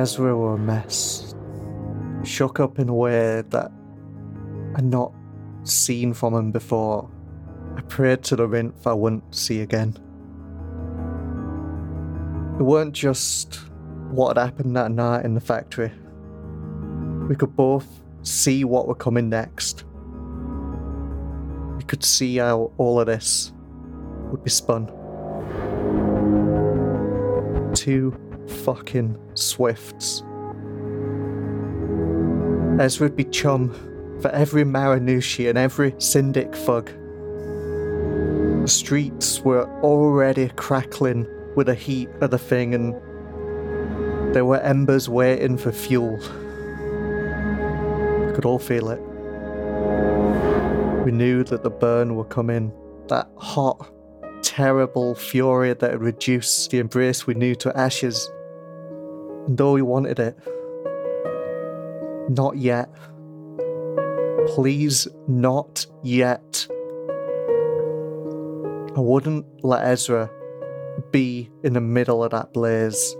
Ezra were a mess. Shook up in a way that I'd not seen from him before. I prayed to the Rinth I wouldn't see again. It weren't just what had happened that night in the factory. We could both see what were coming next. We could see how all of this would be spun. Two fucking swifts. Ezra would be chum for every Maraanushi and every Syndic thug. The streets were already crackling with the heat of the thing, and there were embers waiting for fuel. We could all feel it. We knew that the burn would come in. That hot, terrible fury that had reduced the embrace we knew to ashes. Though we wanted it, not yet. Please, not yet. I wouldn't let Ezra be in the middle of that blaze.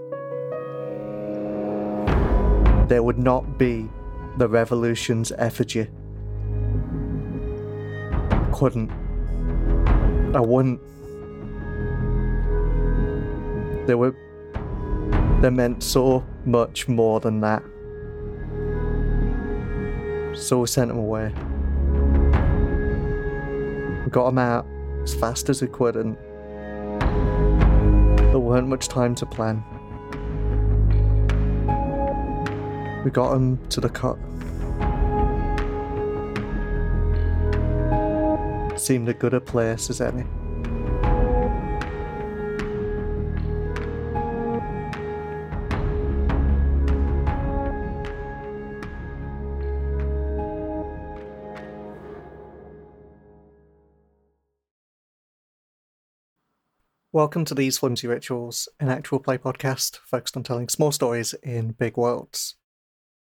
There would not be the revolution's effigy. Couldn't. I wouldn't. There were. They meant so much more than that. So we sent them away. We got them out as fast as we could, and there weren't much time to plan. We got them to the cut. Seemed a good a place as any. Welcome to these Flimsy Rituals, an actual play podcast focused on telling small stories in big worlds.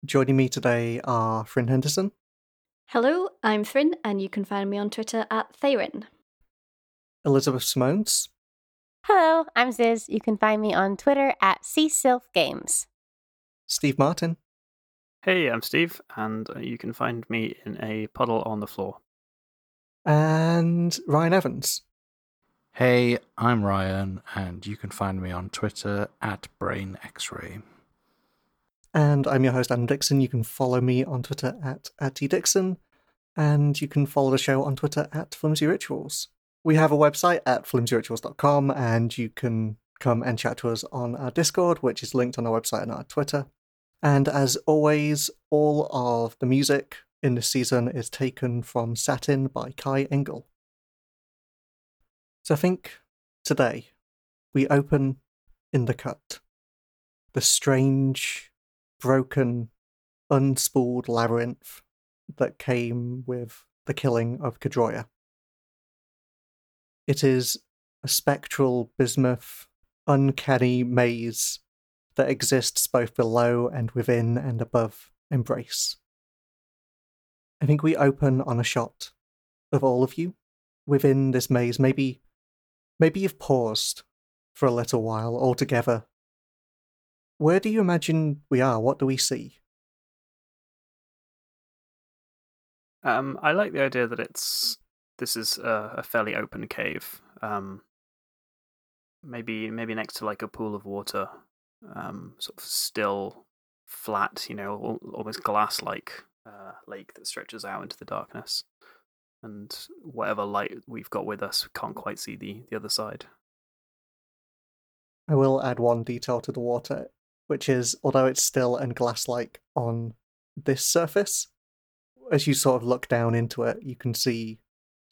Joining me today are Thryn Henderson, Hello, I'm Thryn, and you can find me on Twitter at Tharin. Elizabeth Simones, Hello, I'm Ziz. You can find me on Twitter at CSilfGames. Steve Martin, Hey, I'm Steve, and uh, you can find me in a puddle on the floor. and Ryan Evans. Hey, I'm Ryan, and you can find me on Twitter at BrainXray. And I'm your host, Adam Dixon. You can follow me on Twitter at, at tdixon, and you can follow the show on Twitter at Flimsy Rituals. We have a website at flimsyrituals.com, and you can come and chat to us on our Discord, which is linked on our website and our Twitter. And as always, all of the music in this season is taken from Satin by Kai Engel. So I think today we open in the cut. The strange, broken, unspooled labyrinth that came with the killing of Kedroya. It is a spectral, bismuth, uncanny maze that exists both below and within and above Embrace. I think we open on a shot of all of you within this maze. Maybe, maybe you've paused for a little while altogether. Where do you imagine we are? What do we see? Um, I like the idea that it's this is a, a fairly open cave. Um, maybe maybe next to like a pool of water, um, sort of still, flat, you know, almost glass-like uh, lake that stretches out into the darkness, and whatever light we've got with us can't quite see the the other side. I will add one detail to the water, which is although it's still and glass like on this surface, as you sort of look down into it, you can see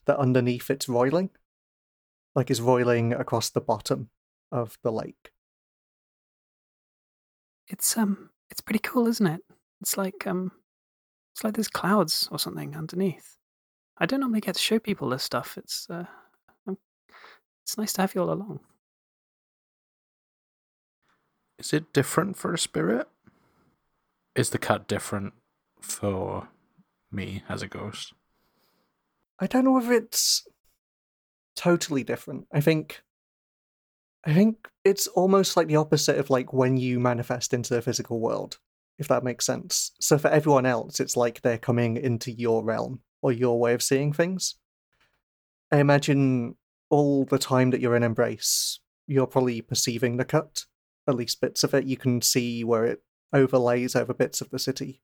that underneath it's roiling. Like it's roiling across the bottom of the lake. It's um, it's pretty cool, isn't it? It's like um, it's like there's clouds or something underneath. I don't normally get to show people this stuff. It's uh, um, it's nice to have you all along. Is it different for a spirit? Is the cut different for me as a ghost? I don't know if it's totally different. I think I think it's almost like the opposite of like when you manifest into the physical world, if that makes sense. So for everyone else, it's like they're coming into your realm or your way of seeing things. I imagine all the time that you're in Embrace, you're probably perceiving the cut, at least bits of it. You can see where it overlays over bits of the city.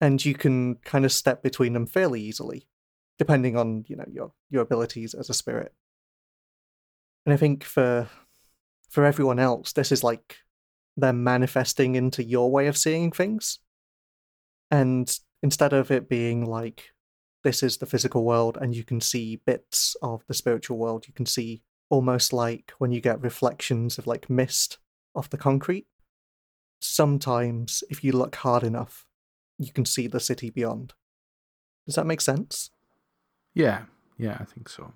And you can kind of step between them fairly easily, depending on, you know, your your abilities as a spirit. And I think for for everyone else, this is like they're manifesting into your way of seeing things. And instead of it being like this is the physical world and you can see bits of the spiritual world, you can see almost like when you get reflections of like mist off the concrete. Sometimes, if you look hard enough, you can see the city beyond. Does that make sense? Yeah, yeah, I think so.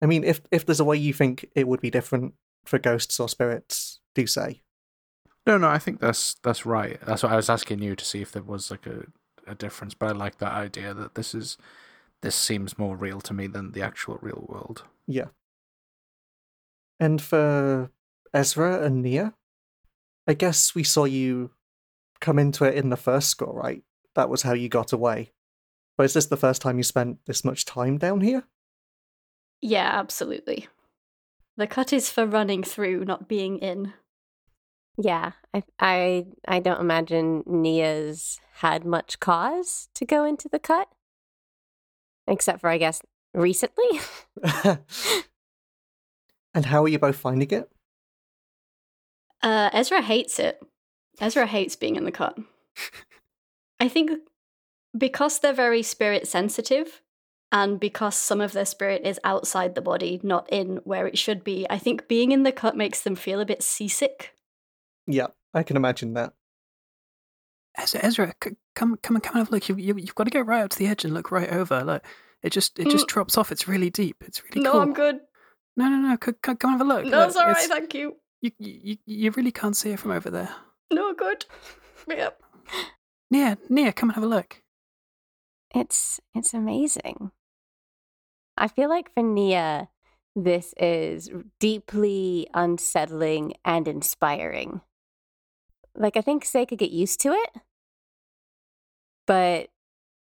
I mean, if if there's a way you think it would be different for ghosts or spirits, do say. No, no, I think that's that's right. That's what I was asking you to see if there was like a, a difference. But I like that idea that this is this seems more real to me than the actual real world. Yeah. And for Ezra and Nia, I guess we saw you come into it in the first score, right? That was how you got away. But is this the first time you spent this much time down here? Yeah, absolutely. The cut is for running through, not being in. Yeah, I I I don't imagine Nia's had much cause to go into the cut, except for I guess recently. and how are you both finding it? Uh, Ezra hates it. Ezra hates being in the cut. I think because they're very spirit sensitive, and because some of their spirit is outside the body, not in where it should be, I think being in the cut makes them feel a bit seasick. Yeah, I can imagine that. Ezra, Ezra c- come, come, and come and have a look. You, you, you've got to go right up to the edge and look right over. Look, it just, it just Mm. drops off. It's really deep. It's really no, cool. I'm good. No, no, no. c- c- Come and have a look. No, Look, it's all right. it's- Thank you. You, you, you really can't see it from over there. No, good. Yep. Nia, Nia, come and have a look. It's it's amazing. I feel like for Nia, this is deeply unsettling and inspiring. Like I think Say could get used to it, but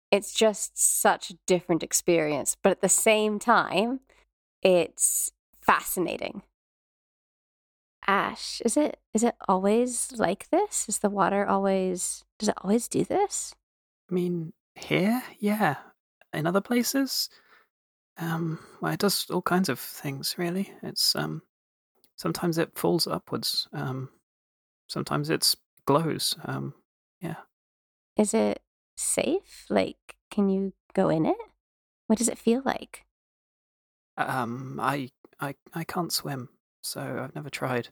it's just such a different experience. But at the same time, it's fascinating. Ash, is it is it always like this? Is the water always does it always do this? I mean, here, yeah. In other places, um, well, it does all kinds of things. Really, it's um, sometimes it falls upwards. Um, sometimes it's glows. Um, yeah. Is it safe? Like, can you go in it? What does it feel like? um, I, I, I can't swim, so I've never tried.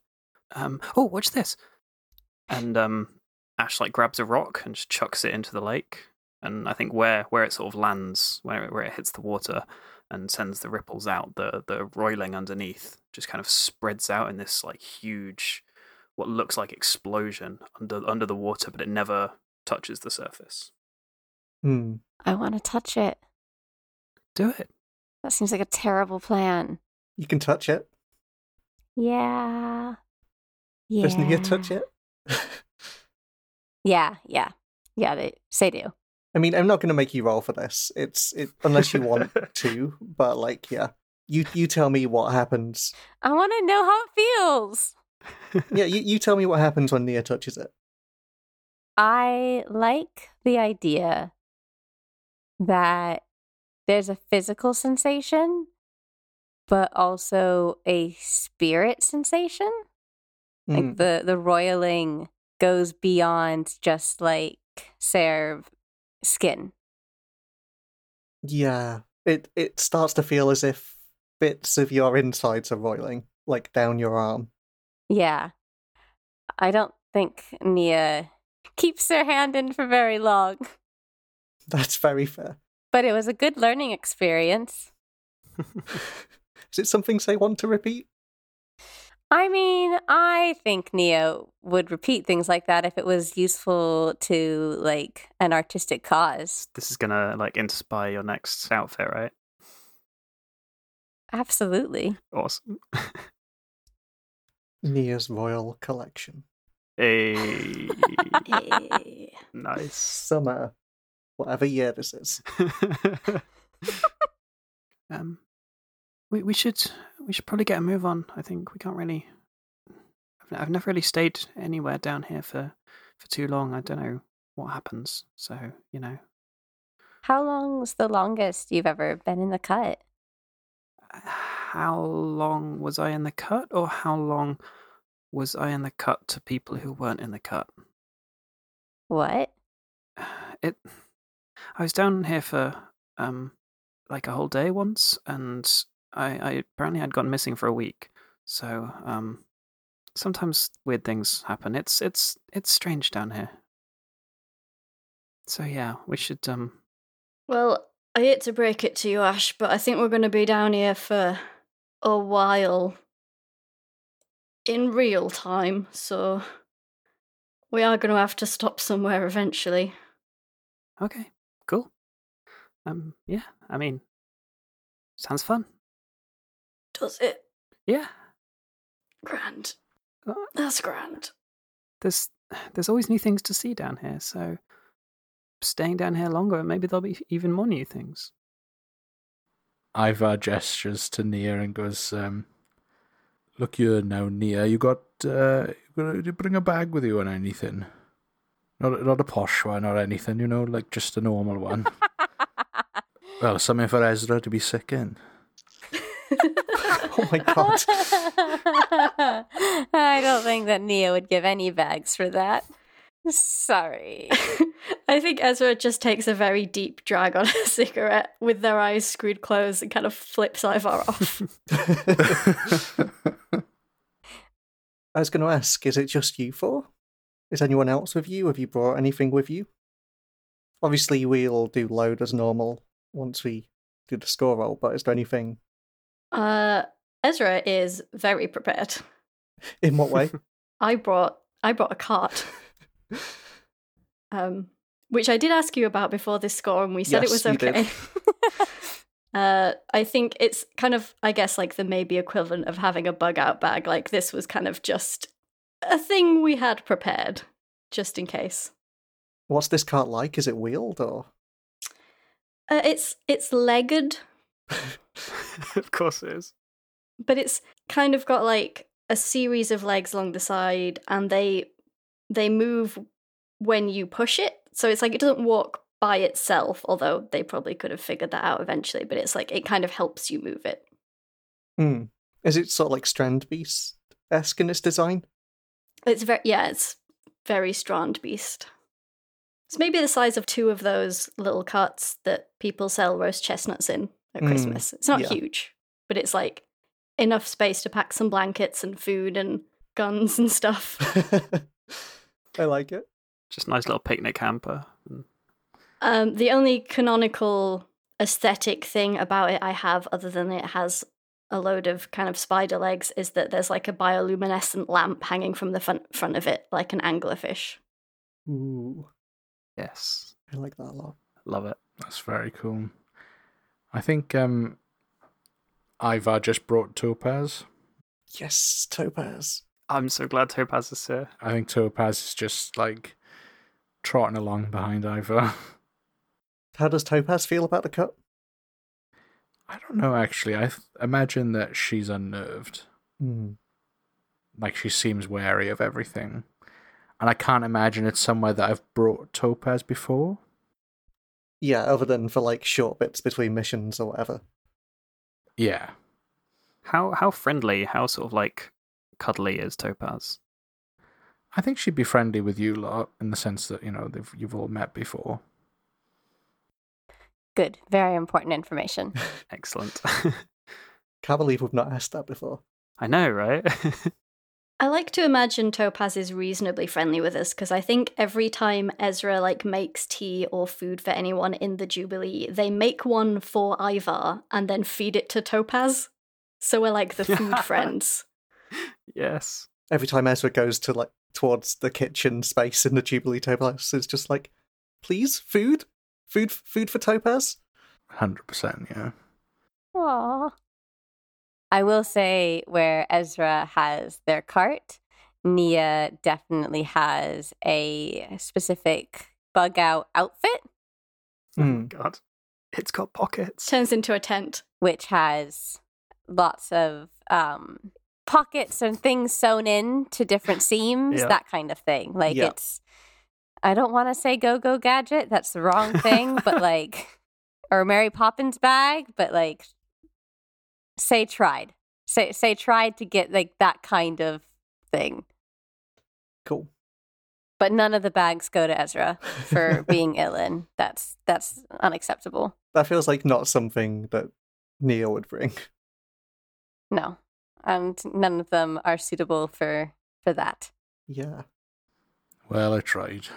Um, oh, watch this! And um, Ash like grabs a rock and just chucks it into the lake. And I think where where it sort of lands, where it, where it hits the water and sends the ripples out, the the roiling underneath just kind of spreads out in this like huge, what looks like explosion under under the water, but it never touches the surface. Hmm. I want to touch it. Do it. That seems like a terrible plan. You can touch it. Yeah. Yeah. Does Nia touch it? Yeah, yeah. Yeah, they say do. I mean, I'm not going to make you roll for this. It's it, unless you want to, but like, yeah, you you tell me what happens. I want to know how it feels. Yeah, you, you tell me what happens when Nia touches it. I like the idea that there's a physical sensation, but also a spirit sensation. Hmm. Like the the roiling goes beyond just like serve skin. Yeah, it it starts to feel as if bits of your insides are roiling, like down your arm. Yeah. I don't think Nia keeps her hand in for very long, That's very fair. but it was a good learning experience. Is it something they want to repeat? I mean, I think Nia would repeat things like that if it was useful to like an artistic cause. This is gonna like inspire your next outfit, right? Absolutely. Awesome. Nia's Royal Collection. Hey, nice. Summer, whatever year this is. um, we we should we should probably get a move on. I think we can't really. I've, I've never really stayed anywhere down here for for too long. I don't know what happens. So you know, How long's the longest you've ever been in the cut? How long was I in the cut, or how long was I in the cut to people who weren't in the cut? What? It. I was down here for um like a whole day once, and I, I apparently had gone missing for a week. So um, sometimes weird things happen. It's it's it's strange down here. So yeah, we should um. Well, I hate to break it to you, Ash, but I think we're going to be down here for a while in real time, so we are going to have to stop somewhere eventually. Okay, cool. Um, yeah. I mean, sounds fun. Does it? Yeah. Grand. Uh, That's grand. There's there's always new things to see down here. So staying down here longer, maybe there'll be even more new things. Ivar gestures to Nia and goes, um, "Look here now, Nia. You got uh, you got to bring a bag with you or anything? Not not a posh one or anything, you know, like just a normal one. well, something for Ezra to be sick in. Oh my god. I don't think that Nia would give any bags for that. Sorry. I think Ezra just takes a very deep drag on a cigarette with their eyes screwed closed and kind of flips Ivar off. I was going to ask, is it just you four? Is anyone else with you? Have you brought anything with you? Obviously, we'll do load as normal once we do the score roll, but is there anything Uh, Ezra is very prepared. in what way? I brought I brought a cart, um, which I did ask you about before this score, and we said it was okay. uh, I think it's kind of, I guess, like the maybe equivalent of having a bug out bag. Like this was kind of just a thing we had prepared, just in case. What's this cart like? Is it wheeled or? Uh, it's it's legged, of course it is. but it's kind of got like a series of legs along the side and they they move when you push it so it's like it doesn't walk by itself although they probably could have figured that out eventually but it's like it kind of helps you move it Hmm. Is it sort of like Strandbeest esque in its design? it's very yeah it's very strandbeest it's maybe the size of two of those little carts that people sell roast chestnuts in at Mm, christmas it's not yeah. huge but it's like enough space to pack some blankets and food and guns and stuff I like it. Just nice little picnic hamper. Um, the only canonical aesthetic thing about it I have, other than it has a load of kind of spider legs, is that there's like a bioluminescent lamp hanging from the front front of it, like an anglerfish. Ooh, yes, I like that a lot. love it. That's very cool. I think um, Ivar just brought Topaz. Yes, Topaz. I'm so glad Topaz is here. I think Topaz is just like trotting along behind Ivar. How does Topaz feel about the cut? I don't know actually. I th- imagine that she's unnerved. Hmm. Like she seems wary of everything. And I can't imagine it's somewhere that I've brought Topaz before. Yeah, other than for like short bits between missions or whatever. Yeah. How how friendly, how sort of like cuddly is Topaz? I think she'd be friendly with you lot in the sense that, you know, they've, you've all met before. Good. Very important information. Excellent. Can't believe we've not asked that before. I know, right? I like to imagine Topaz is reasonably friendly with us because I think every time Ezra like makes tea or food for anyone in the Jubilee, they make one for Ivar and then feed it to Topaz. So we're like the food friends. Yes. Every time Ezra goes to like towards the kitchen space in the Jubilee Topaz, it's just like, please, food, food, food for Topaz. 100%, yeah. Aww. I will say where Ezra has their cart, Nia definitely has a specific bug out outfit, Hmm. God, it's got pockets. Turns into a tent. which has lots of um, pockets and things sewn in to different seams, Yeah. that kind of thing. Like Yeah. it's, I don't want to say go go gadget, that's the wrong thing, but like, or Mary Poppins bag, but like, say tried. Say, say tried to get like that kind of thing. Cool. But none of the bags go to Ezra for being Illin. That's that's unacceptable. That feels like not something that Nia would bring. No, and none of them are suitable for for that. Yeah. Well, I tried.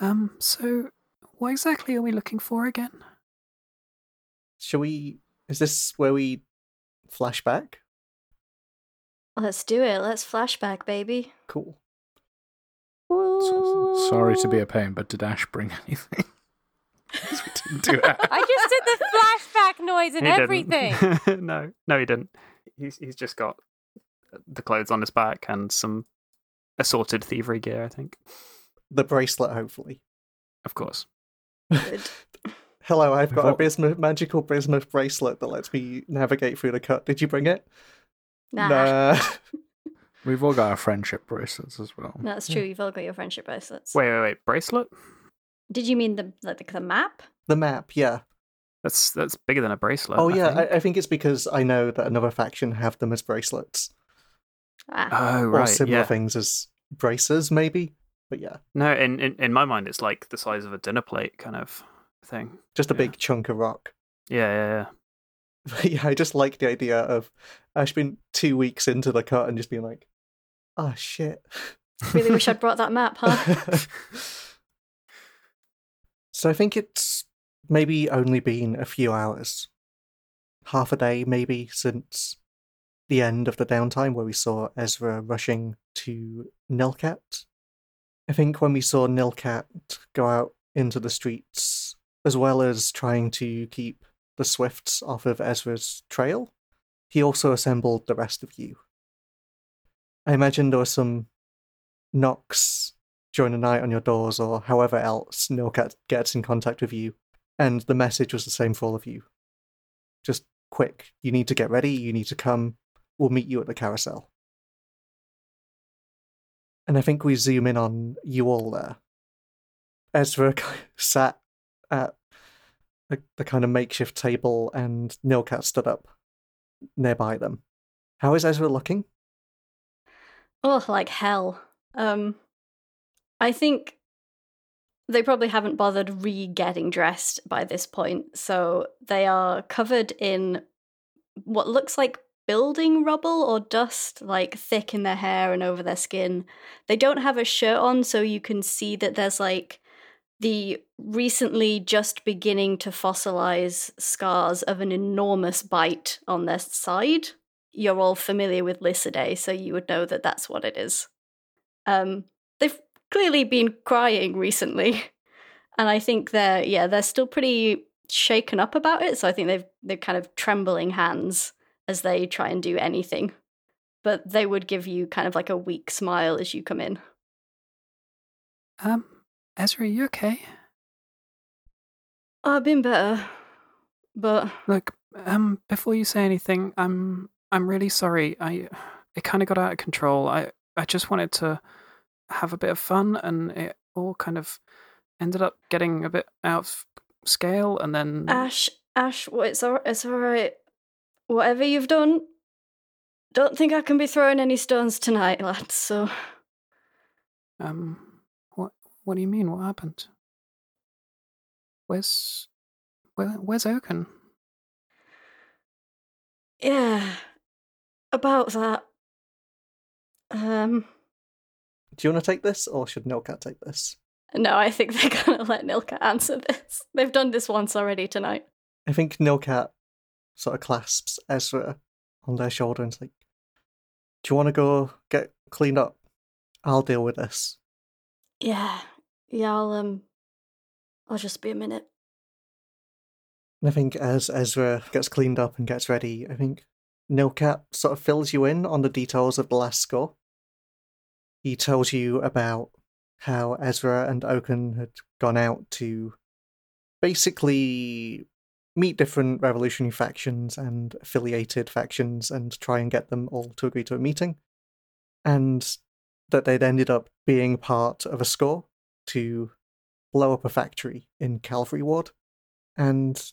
Um, so what exactly are we looking for again? Shall we? Is this where we flash back? Let's do it. Let's flashback, baby. Cool. So- sorry to be a pain, but did Ash bring anything? we didn't do that. I just did the flashback noise and He everything. no, no, he didn't. He's he's just got the clothes on his back and some assorted thievery gear. I think, The bracelet, hopefully. of course. Hello, I've got a bismuth, magical bismuth bracelet that lets me navigate through the cut. Did you bring it? Nah. Nah. We've all got our friendship bracelets as well. That's true. You've all got your friendship bracelets. Wait, wait, wait. Bracelet? Did you mean the like the map? the map, yeah. That's that's bigger than a bracelet. oh, I yeah. think. I, I think it's because I know that another faction have them as bracelets. Ah, Oh or similar yeah. things as braces, maybe. But yeah, No, in, in in my mind, it's like the size of a dinner plate kind of thing. just a Yeah. big chunk of rock. Yeah, yeah, yeah. But yeah, I just like the idea of Ash been two weeks into the cut and just being like, oh shit. really wish I'd brought that map, huh? so I think it's maybe only been a few hours, half a day maybe, since the end of the downtime where we saw Ezra rushing to Nilcat. I think when we saw Nilcat go out into the streets, as well as trying to keep the Swifts off of Ezra's trail, he also assembled the rest of you. I imagine there were some knocks during the night on your doors or however else Nilcat gets in contact with you, and the message was the same for all of you. Just quick, you need to get ready, you need to come, we'll meet you at the carousel. And I think we zoom in on you all there. Ezra sat at the, kind of makeshift table, and Nilcat stood up nearby them. How is Ezra looking? Oh, like hell. Um, I think they probably haven't bothered re getting dressed by this point, so they are covered in what looks like building rubble or dust, like thick in their hair and over their skin. They don't have a shirt on, so you can see that there's like the recently just beginning to fossilize scars of an enormous bite on their side you're all familiar with Lycidae, so you would know that that's what it is. Um, they've clearly been crying recently, and I think they're yeah they're still pretty shaken up about it. So I think they've they're kind of trembling hands as they try and do anything, but they would give you kind of like a weak smile as you come in. Um, Ezra, you okay? I've been better, but Look, um, before you say anything, I'm I'm really sorry. I it kind of got out of control. I I just wanted to have a bit of fun, and it all kind of ended up getting a bit out of scale, and then Ash, Ash, it's all it's all right. Whatever you've done, don't think I can be throwing any stones tonight, lads. So. um, what what do you mean? What happened? Where's where, where's Oaken? Yeah, about that. Um, Do you want to take this, or should Nilcat take this? no, I think they're gonna let Nilka answer this. They've done this once already tonight. I think Nilcat sort of clasps Ezra on their shoulder and's like, Do you want to go get cleaned up? I'll deal with this. Yeah, yeah. I'll um, I'll just be a minute. And I think as Ezra gets cleaned up and gets ready, I think Nilcat sort of fills you in on the details of the last score. He tells you about how Ezra and Oaken had gone out to basically meet different revolutionary factions and affiliated factions and try and get them all to agree to a meeting. And that they'd ended up being part of a score to blow up a factory in Calvary Ward. And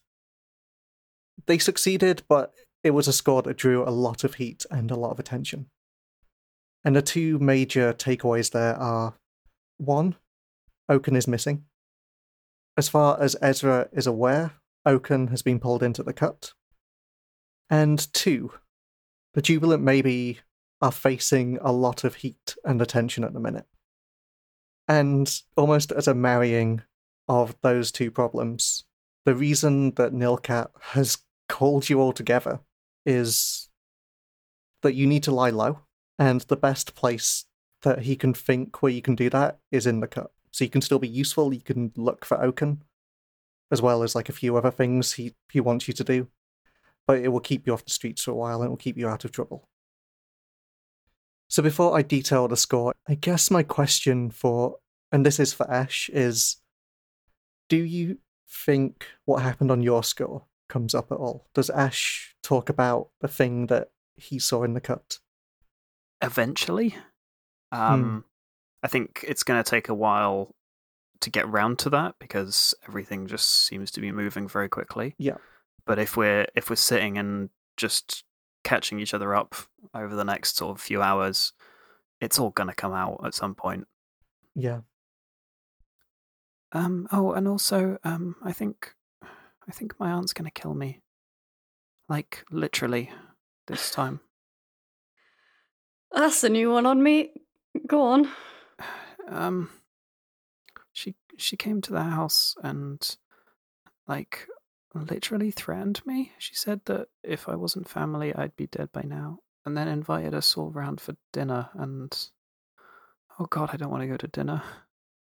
they succeeded, but it was a score that drew a lot of heat and a lot of attention. And the two major takeaways there are one, Oaken is missing. As far as Ezra is aware, Oaken has been pulled into the cut. And two, the Jubilant maybe are facing a lot of heat and attention at the minute. And almost as a marrying of those two problems, the reason that Nilcat has called you all together is that you need to lie low, and the best place that he can think where you can do that is in the cut. So you can still be useful, you can look for Oaken, as well as like a few other things he, he wants you to do. But it will keep you off the streets for a while and it will keep you out of trouble. So before I detail the score, I guess my question for, and this is for Ash, is do you think what happened on your score comes up at all? Does Ash talk about the thing that he saw in the cut? Eventually. Um, I think it's going to take a while to get round to that because everything just seems to be moving very quickly. Yeah. But if we're if we're sitting and just catching each other up over the next sort of few hours, it's all going to come out at some point. Yeah. Um. Oh, and also, um, I think, I think my aunt's going to kill me. Like literally, this time. That's a new one on me. Go on. Um. She she came to the house and, like, literally threatened me. She said that if I wasn't family, I'd be dead by now, and then invited us all round for dinner. And oh god, I don't want to go to dinner.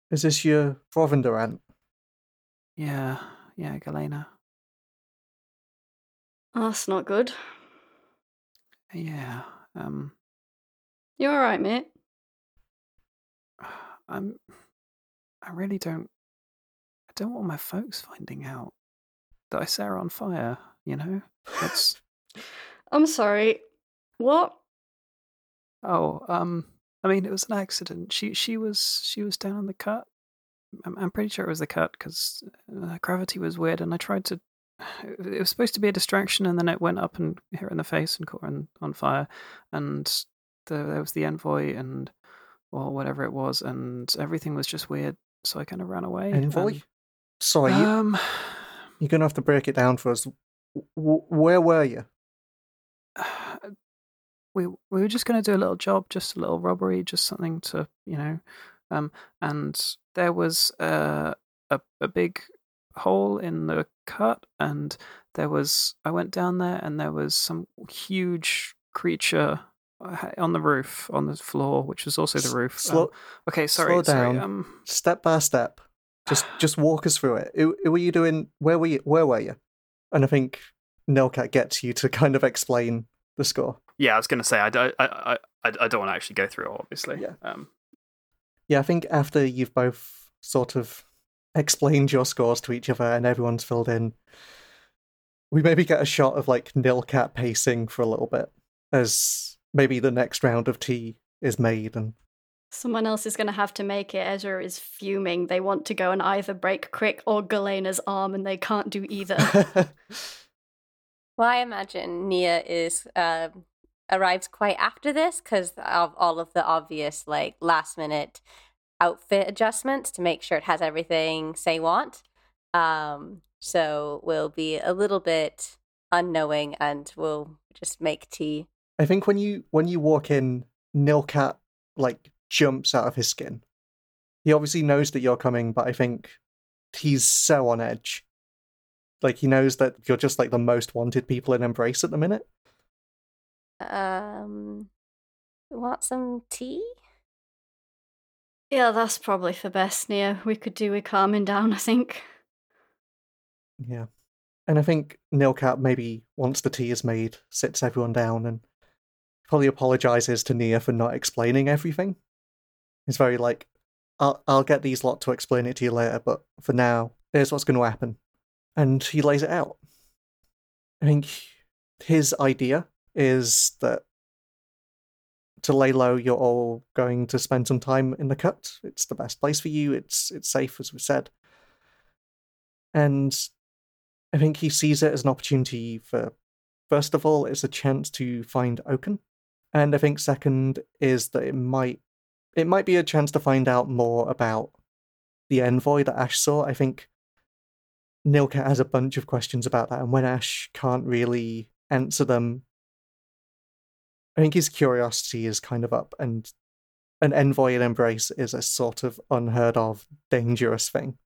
Is this your Provender aunt? Yeah, yeah, Galena. That's not good. Yeah. Um. You alright, mate? I'm. I really don't. I don't want my folks finding out that I set her on fire. You know, that's. I'm sorry. What? Oh, um. I mean, it was an accident. She she was she was down in the cut. I'm I'm pretty sure it was the cut because uh, gravity was weird, and I tried to. It was supposed to be a distraction, and then it went up and hit her in the face and caught her on, on fire, and the, there was the envoy and or whatever it was, and everything was just weird. So I kind of ran away. Envoy? and- Sorry, you, um, you're going to have to break it down for us. W- where were you? we we were just going to do a little job, just a little robbery, just something to you know, um, and there was a a, a big hole in the cut, and there was I went down there, and there was some huge creature uh, on the roof, on the floor, which was also the roof. slow- Um, okay, sorry, slow sorry. down. Um, Step by step. Just just walk us through it. Who, who were you doing? Where were you? Where were you? And I think Nilcat gets you to kind of explain the score. yeah, I was going to say I, don't- I, I, I, I don't want to actually go through it, obviously. Yeah. Um, Yeah, I think after you've both sort of explained your scores to each other and everyone's filled in, we maybe get a shot of like Nilcat pacing for a little bit as maybe the next round of tea is made and Someone else is going to have to make it. Ezra is fuming. They want to go and either break Crick or Galena's arm, and they can't do either. Well, I imagine Nia is uh, arrives quite after this because of all of the obvious like last minute outfit adjustments to make sure it has everything say want. Um, so we'll be a little bit unknowing and we'll just make tea. I think when you when you walk in, Nilcat like jumps out of his skin. He obviously knows that you're coming, but I think he's so on edge. Like he knows that you're just like the most wanted people in Embrace at the minute. Um, want some tea? yeah, that's probably for best, Nia. We could do with calming down, I think. Yeah. And I think Nilcat maybe once the tea is made, sits everyone down and probably apologizes to Nia for not explaining everything. He's very like, I'll, I'll get these lot to explain it to you later, but for now, here's what's going to happen. And he lays it out. I think his idea is that to lay low, you're all going to spend some time in the cut. It's the best place for you. It's it's safe, as we said. And I think he sees it as an opportunity for, first of all, it's a chance to find Oaken, and I think second is that it might it might be a chance to find out more about the envoy that Ash saw. I think Nilka has a bunch of questions about that, and when Ash can't really answer them, I think his curiosity is kind of up, and an envoy in Embrace is a sort of unheard of, dangerous thing.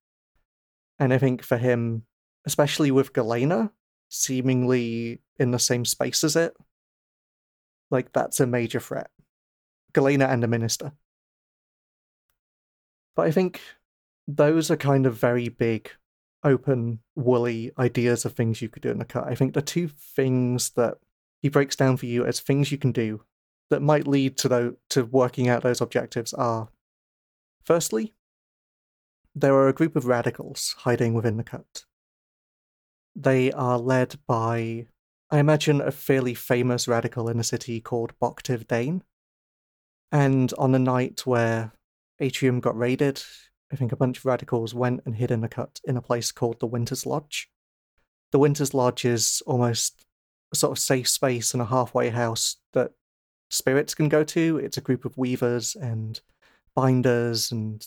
And I think for him, especially with Galena seemingly in the same space as it, like that's a major threat. Galena and the Minister. But I think those are kind of very big, open, woolly ideas of things you could do in the cut. I think the two things that he breaks down for you as things you can do that might lead to the, to working out those objectives are firstly, there are a group of radicals hiding within the cut. They are led by, I imagine, a fairly famous radical in a city called Boktiv Dane. And on the night where Atrium got raided, I think a bunch of radicals went and hid in a cut in a place called the Winter's Lodge. The Winter's Lodge is almost a sort of safe space and a halfway house that spirits can go to. It's a group of weavers and binders and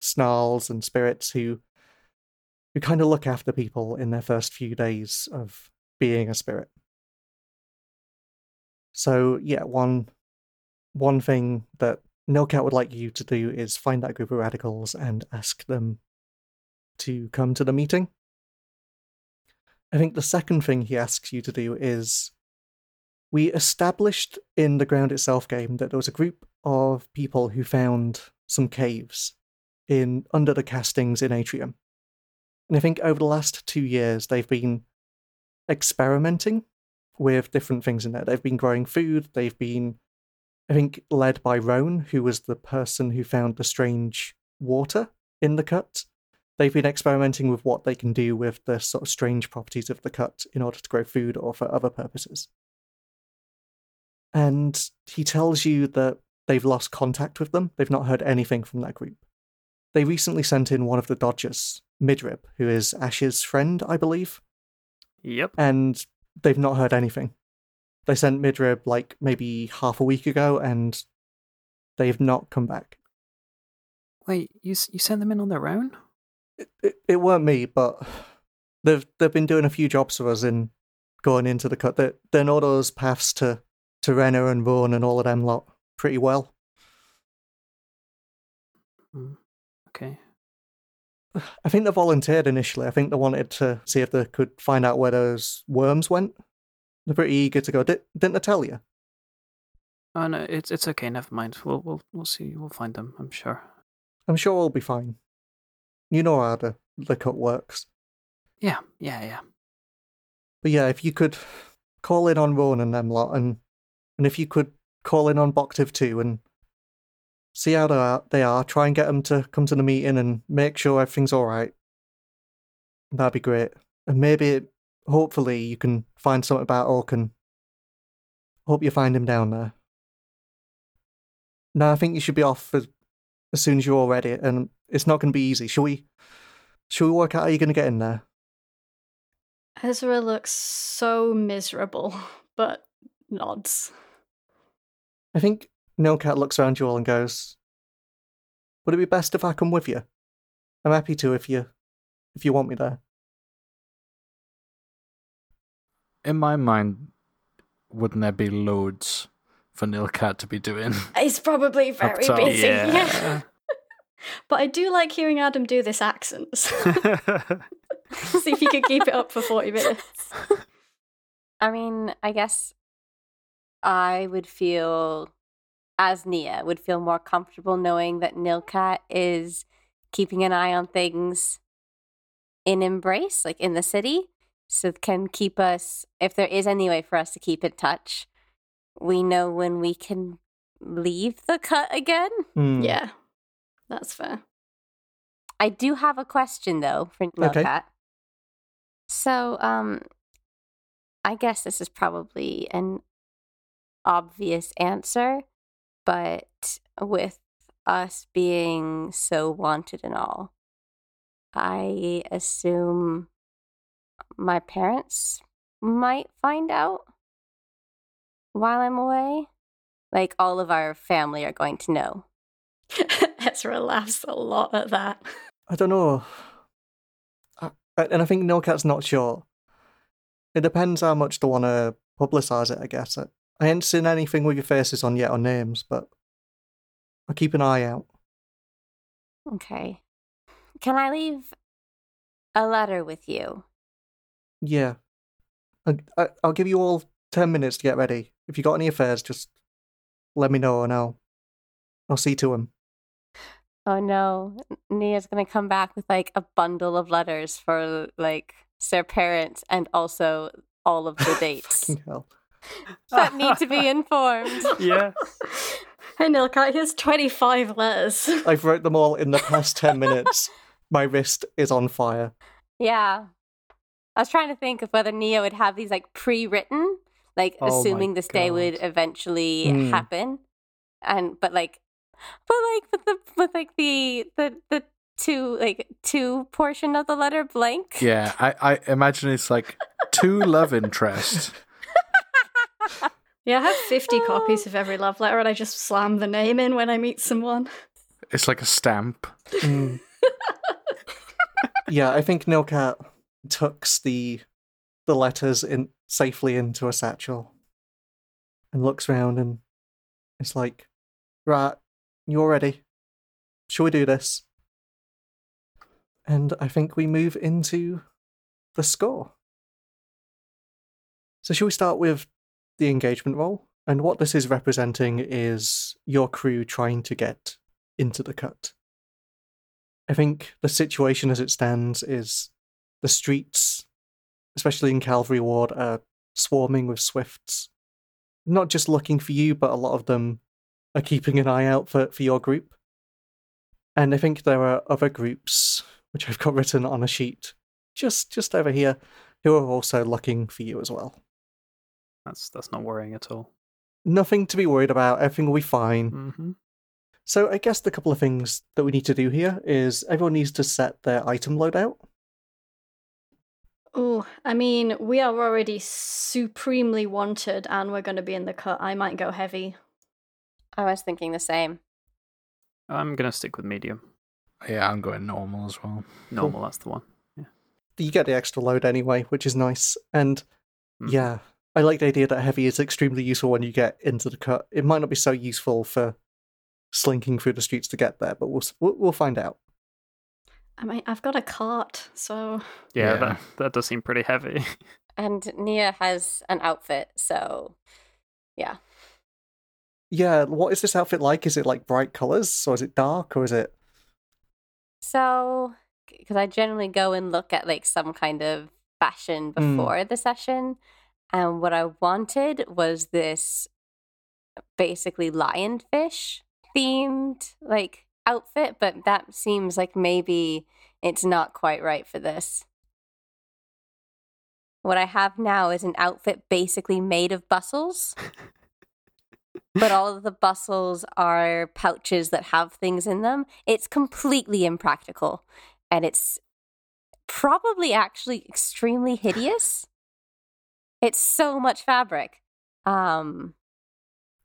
snarls and spirits who who kind of look after people in their first few days of being a spirit. So yeah, one one thing that Nilcat would like you to do is find that group of radicals and ask them to come to the meeting. I think the second thing he asks you to do is we established in the ground itself game that there was a group of people who found some caves in under the castings in Atrium. And I think over the last two years they've been experimenting with different things in there. They've been growing food, they've been I think led by Roan, who was the person who found the strange water in the cut. They've been experimenting with what they can do with the sort of strange properties of the cut in order to grow food or for other purposes. And he tells you that they've lost contact with them. They've not heard anything from that group. They recently sent in one of the Dodgers, Midrib, who is Ash's friend, I believe. Yep. And they've not heard anything. They sent Midrib like maybe half a week ago, and they've not come back. Wait, you you sent them in on their own? It, it, it weren't me, but they've they've been doing a few jobs for us in going into the cut. They they know those paths to to Renner and Vaughan and all of them lot pretty well. Mm, okay. I think they volunteered initially. I think they wanted to see if they could find out where those worms went. They're pretty eager to go. Did, didn't they tell you? Oh no, it's it's okay. Never mind. We'll we'll we'll see. We'll find them. I'm sure. I'm sure we'll be fine. You know how the the cut works. Yeah, yeah, yeah. But yeah, if you could call in on Roan and them lot, and and if you could call in on Boktiv too, and see how they are, they are, try and get them to come to the meeting and make sure everything's all right. That'd be great. And maybe, hopefully, you can find something about Oaken. Hope you find him down there. No, I think you should be off as, as soon as you're all ready, and it's not going to be easy. Shall we? Shall we work out how you're going to get in there? Ezra looks so miserable, but nods. I think Nilcat looks around you all and goes, "Would it be best if I come with you? I'm happy to if you if you want me there." In my mind, wouldn't there be loads for Nilcat to be doing? He's probably very top. busy. Yeah. but I do like hearing Adam do this accent. See if you could keep it up for 40 minutes. I mean, I guess I would feel, as Nia, would feel more comfortable knowing that Nilka is keeping an eye on things in Embrace, like in the city, so it can keep us if there is any way for us to keep in touch we know when we can leave the cut again Hmm. Yeah, that's fair. i do have a question though for Okay. So um i guess this is probably an obvious answer but with us being so wanted and all i assume my parents might find out while I'm away. Like all of our family are going to know. Ezra laughs a lot at that. I don't know. I, and I think No Cat's not sure. It depends how much they want to publicise it, I guess. I, I ain't seen anything with your faces on yet or names, but I'll keep an eye out. Okay. Can I leave a letter with you? Yeah. I, I, I'll give you all 10 minutes to get ready. If you got any affairs, just let me know and I'll, I'll see to them. Oh no, Nia's gonna come back with like a bundle of letters for like their parents and also all of the dates Fucking hell. That need to be informed. yeah. Hey, Nilcat, here's 25 letters. I've wrote them all in the past 10 minutes. My wrist is on fire. Yeah. I was trying to think of whether Nia would have these like pre-written, like Oh assuming this day would eventually Mm. happen, and but like, but like with the with like the the the two like two portion of the letter blank. Yeah, I, I imagine it's like two love interests. Yeah, I have 50 copies of every love letter and I just slam the name in when I meet someone. It's like a stamp. Mm. yeah, I think Nilcat tucks the the letters in safely into a satchel and looks round and it's like, right, you're ready. Shall we do this? And I think we move into the score. So shall we start with the engagement roll? And what this is representing is your crew trying to get into the cut. I think the situation as it stands is the streets, especially in Calvary Ward, are swarming with swifts. Not just looking for you, but a lot of them are keeping an eye out for, for your group. And I think there are other groups, which I've got written on a sheet just just over here, who are also looking for you as well. That's that's not worrying at all. Nothing to be worried about, everything will be fine. Mm-hmm. So I guess the couple of things that we need to do here is everyone needs to set their item loadout. Oh, I mean, we are already supremely wanted and we're going to be in the cut. I might go heavy. I was thinking the same. I'm gonna stick with medium. Yeah, I'm going normal as well. Normal, that's the one. Yeah. You get the extra load anyway, which is nice. And Mhm. yeah, I like the idea that heavy is extremely useful when you get into the cut. It might not be so useful for slinking through the streets to get there, but we'll we'll, we'll find out. I mean, I've got a cart, so Yeah, Yeah. That, that does seem pretty heavy. And Nia has an outfit, so yeah. Yeah, what is this outfit like? Is it like bright colors, or is it dark, or is it? So, because I generally go and look at like some kind of fashion Mm. before the session, and what I wanted was this basically lionfish themed like outfit, but that seems like maybe it's not quite right for this. What I have now is an outfit basically made of bustles. but all of the bustles are pouches that have things in them. It's completely impractical and it's probably actually extremely hideous. It's so much fabric. Um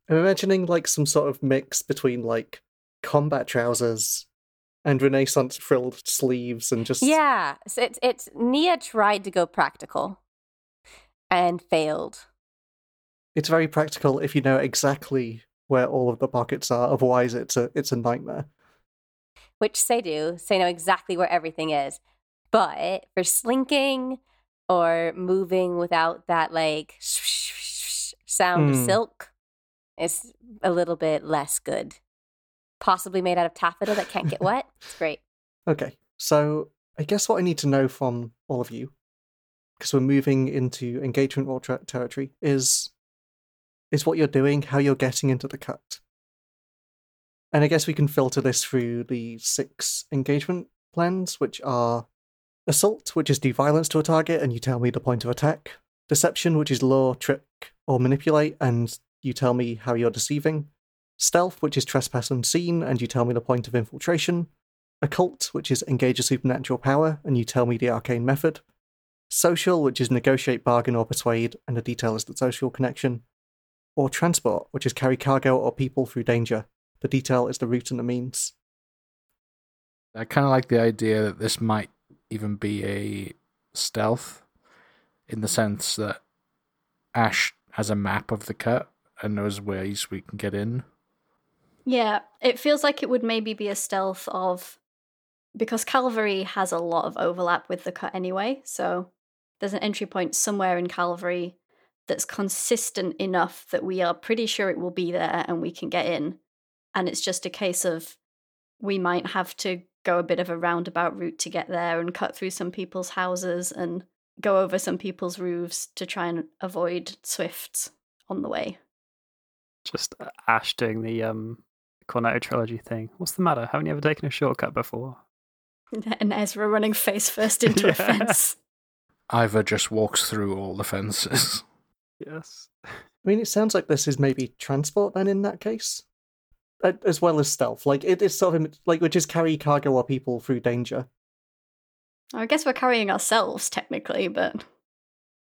I'm imagining like some sort of mix between like combat trousers and Renaissance frilled sleeves, and just yeah, so it's it's Nia tried to go practical and failed. it's very practical if you know exactly where all of the pockets are. Otherwise, it's a it's a nightmare. which they do. They know exactly where everything is. But for slinking or moving without that like sound of Hmm. silk, it's a little bit less good. Possibly made out of taffeta that can't get wet. It's great. Okay, so I guess what I need to know from all of you because we're moving into engagement roll ter- territory, is is what you're doing, how you're getting into the cut. And I guess we can filter this through the six engagement plans, which are assault, which is do violence to a target and you tell me the point of attack, deception, which is lure, trick, or manipulate, and you tell me how you're deceiving, stealth, which is trespass unseen, and you tell me the point of infiltration, occult, which is engage a supernatural power, and you tell me the arcane method, social, which is negotiate, bargain, or persuade, and the detail is the social connection, or transport, which is carry cargo or people through danger. The detail is the route and the means. I kind of like the idea that this might even be a stealth in the sense that Ash has a map of the cut and knows ways we can get in. Yeah, it feels like it would maybe be a stealth of because Calvary has a lot of overlap with the cut anyway, so there's an entry point somewhere in Calvary that's consistent enough that we are pretty sure it will be there and we can get in. And it's just a case of we might have to go a bit of a roundabout route to get there and cut through some people's houses and go over some people's roofs to try and avoid swifts on the way. Just uh, Ash doing the um Cornetto trilogy thing. What's the matter? Haven't you ever taken a shortcut before? And Ezra running face first into a fence. Ivar just walks through all the fences. Yes. I mean, it sounds like this is maybe transport then in that case, as well as stealth. Like it is sort of like which is carry cargo or people through danger. I guess we're carrying ourselves technically, but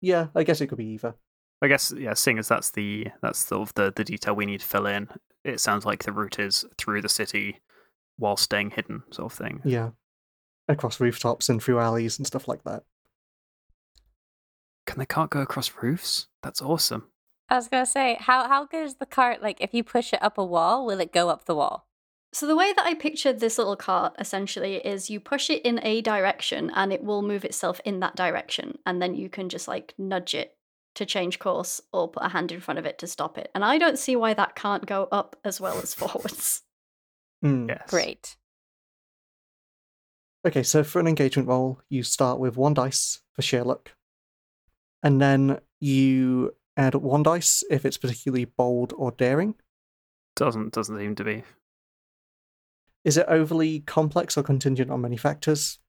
Yeah, I guess it could be either. I guess yeah, seeing as that's the that's sort of the, the detail we need to fill in, it sounds like the route is through the city while staying hidden, sort of thing. Yeah, across rooftops and through alleys and stuff like that. Can the cart go across roofs? That's awesome. I was gonna say, how how good is the cart? Like, if you push it up a wall, will it go up the wall? So the way that I pictured this little cart essentially is you push it in a direction and it will move itself in that direction and then you can just like nudge it to change course or put a hand in front of it to stop it. And I don't see why that can't go up as well as forwards. Hmm. Yes. Great. Okay, so for an engagement roll, you start with one dice for sheer luck, and then you add one dice if it's particularly bold or daring. Doesn't doesn't seem to be. Is it overly complex or contingent on many factors?